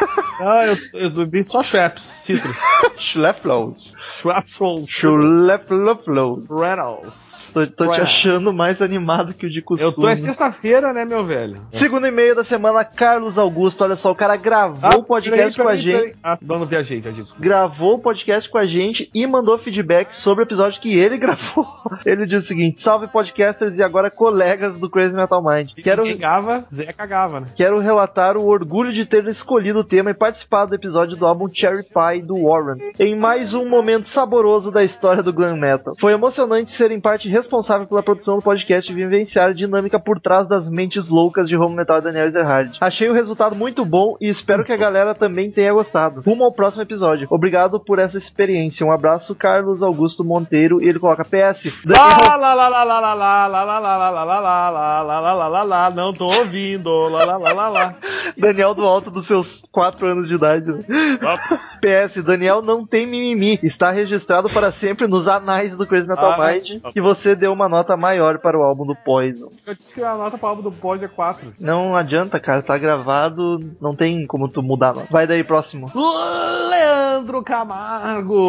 Ah, eu, eu bebi só Schweppes, Citrus. Schlepplows. Schweppes, Schlepplows. Reynolds. Tô, tô te achando mais animado que o de costume. Eu tô é sexta-feira, né, meu velho? Segundo e-mail da semana, Carlos Augusto. Olha só, o cara gravou o podcast peraí, com a gente. Ah, não, viajei, viajei. desculpa. Gravou o podcast com a gente e mandou feedback sobre o episódio que ele gravou. Ele diz o seguinte: Salve podcasters e agora colegas do Crazy Metal Mind. Quero, Quem cagava, Zé cagava, né? quero relatar o orgulho de ter escolhido tema e participado do episódio do álbum Cherry Pie do Warren. Em mais um momento saboroso da história do glam metal. Foi emocionante ser em parte responsável pela produção do podcast e vivenciar a dinâmica por trás das mentes loucas de home metal e Daniel Ezerhard. Achei o resultado muito bom e espero que a galera também tenha gostado. Rumo ao próximo episódio. Obrigado por essa experiência. Um abraço, Carlos Augusto Monteiro. E ele coloca PS. Lá, lá, lá, lá, lá, lá, lá, lá, lá, lá, lá, lá, lá, lá, lá, lá, lá, lá, lá, lá, não tô ouvindo, lá, lá, lá, lá, lá. Daniel do alto dos seus 4 anos de idade. né? PS, Daniel não tem mimimi. Está registrado para sempre nos anais do Crazy Metal Ah, Mind que você deu uma nota maior para o álbum do Poison. Eu disse que a nota para o álbum do Pós é 4. Não adianta, cara. Tá gravado. Não tem como tu mudar. Não. Vai daí, próximo. Leandro Camargo!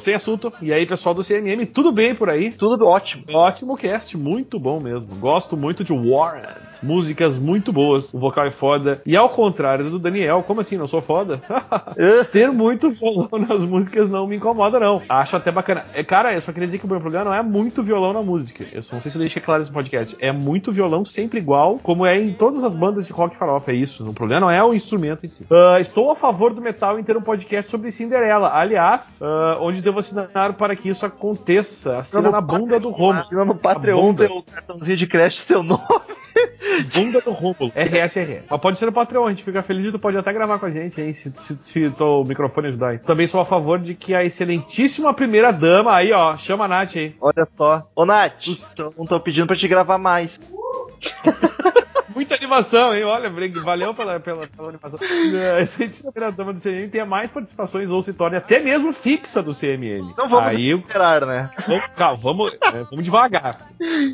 Sem assunto. E aí, pessoal do CMM, tudo bem por aí? Tudo ótimo. Ótimo cast, muito bom mesmo. Gosto muito de Warren. Músicas muito boas, o vocal é foda. E ao contrário do Daniel, como assim, não sou foda? Eh, Ter muito violão nas músicas não me incomoda, não. Acho até bacana. É, cara, eu só queria dizer que o meu problema não é muito violão na música. Eu só não sei se eu deixei claro isso no podcast. É muito violão sempre igual, como é em todas as bandas de rock farofa. É isso. O problema não é o instrumento em si. Ah, estou a favor do metal em ter um podcast sobre Cinderela. Aliás, ah, onde devo assinar para que isso aconteça? Assina na bunda do Romulo. Assina no Patreon, bunda. teu cartãozinho de crédito, teu nome. Bunda do Romulo. RSR. Mas pode ser no Patreon, a gente fica feliz e tu pode até gravar com a gente, hein? Se, se, se teu microfone ajudar aí. Também sou a favor de que a excelentíssima primeira dama aí, ó, chama a Nath aí. Olha só. Ô, Nath, não tô pedindo pra te gravar mais. Muita animação, hein? Olha, valeu pela, pela, pela animação. A excelentíssima primeira dama do CMM tenha mais participações ou se torne até mesmo fixa do CMM. Não vamos Aí, esperar, né? vamos, calma, vamos, é, vamos devagar.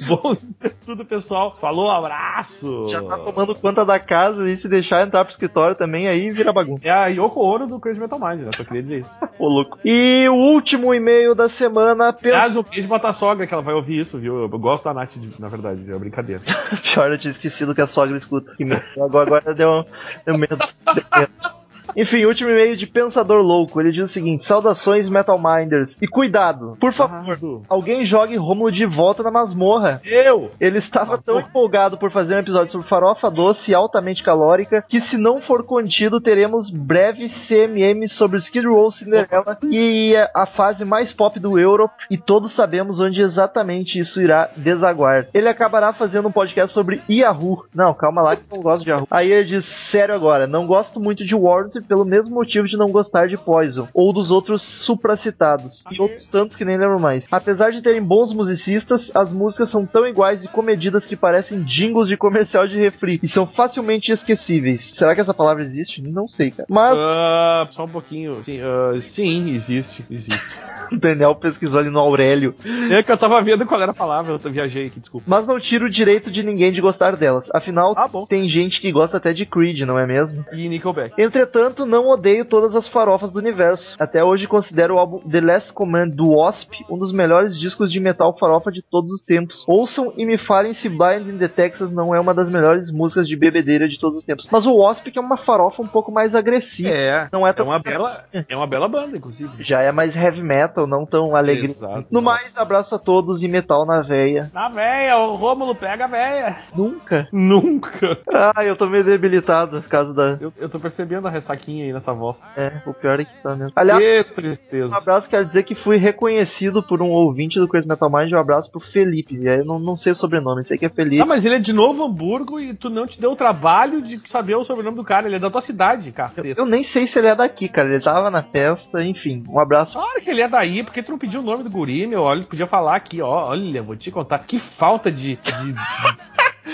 Bom, isso é tudo, pessoal. Falou, abraço. Já tá tomando conta da casa e se deixar entrar pro escritório também, aí vira bagunça. É a Yoko Ono do Crazy Metal Mind, né? Só queria dizer isso. Ô, louco. E o último e-mail da semana, pelo... Aliás, um beijo pra tua sogra, que ela vai ouvir isso, viu? Eu gosto da Nath, na verdade, é brincadeira. Pior, eu tinha esquecido que a sogra escuta. Agora, agora deu, deu medo. Deu medo. Enfim, último e-mail de Pensador Louco. Ele diz o seguinte: Saudações, Metal Minders. E cuidado, por favor, Cuidado. alguém jogue Rômulo de volta na masmorra. Eu! Ele estava tão empolgado por fazer um episódio sobre farofa doce e altamente calórica que, se não for contido, teremos breve CMM sobre Skid Row Cinderella e a fase mais pop do Europe. E todos sabemos onde exatamente isso irá desaguar. Ele acabará fazendo um podcast sobre Yahoo. Não, calma lá que eu não gosto de Yahoo. Aí ele diz: Sério agora, não gosto muito de Warranted pelo mesmo motivo de não gostar de Poison ou dos outros supracitados e outros tantos que nem lembro mais. Apesar de terem bons musicistas, as músicas são tão iguais e comedidas que parecem jingles de comercial de refri e são facilmente esquecíveis. Será que essa palavra existe? Não sei, cara. Mas Ah, só um pouquinho. Sim, ah, sim, existe, existe. O Daniel pesquisou ali no Aurélio. É que eu tava vendo qual era a palavra, eu viajei aqui, desculpa. Mas não tira o direito de ninguém de gostar delas. Afinal, Ah, tem gente que gosta até de Creed, não é mesmo? E Nickelback. Entretanto, não odeio todas as farofas do universo. Até hoje considero o álbum The Last Command do Wasp um dos melhores discos de metal farofa de todos os tempos. Ouçam e me falem se Blind in the Texas não é uma das melhores músicas de bebedeira de todos os tempos. Mas o Wasp que é uma farofa um pouco mais agressiva. É, Não é é tão uma bela, é uma bela banda, inclusive. Já é mais heavy metal, não tão alegre. Exato. No mais, abraço a todos e metal na veia. Na véia, o Rômulo pega a véia. Nunca. Nunca. Ah, eu tô meio debilitado por causa da. Eu, eu tô percebendo a ressaquinha aí nessa voz. É, o pior é que tá mesmo. Aliás, que Um tristeza. abraço, quero dizer que fui reconhecido por um ouvinte do Crazy Metal Mind. Um abraço pro Felipe. E aí eu não, não sei o sobrenome, sei que é Felipe. Ah, mas ele é de Novo Hamburgo e tu não te deu o trabalho de saber o sobrenome do cara. Ele é da tua cidade, caceta. Eu nem sei se ele é daqui, cara. Ele tava na festa, enfim. Um abraço. Claro que ele é daí, porque tu não pediu o nome do guri, meu. Olha, ele podia falar aqui, ó. Olha, vou te contar. Que falta de. de-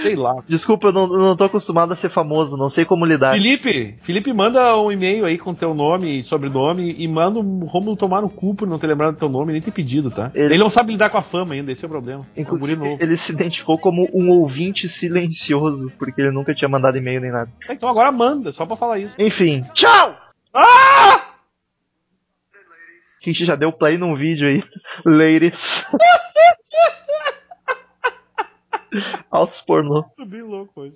Sei lá. Desculpa, eu não, não tô acostumado a ser famoso, não sei como lidar. Felipe, Felipe, manda um e-mail aí com teu nome e sobrenome e manda um Romulo tomar no cu por não ter lembrado do teu nome, nem ter pedido, tá? Ele- Ele, não sabe lidar com a fama ainda, esse é o problema. É um Inclusive, ele se identificou como um ouvinte silencioso, porque ele nunca tinha mandado e-mail nem nada. Tá, Então agora manda, só pra falar isso. Enfim, tchau! Ah! A gente já deu play num vídeo aí. Ladies. Altos pornô. Tô bem louco hoje.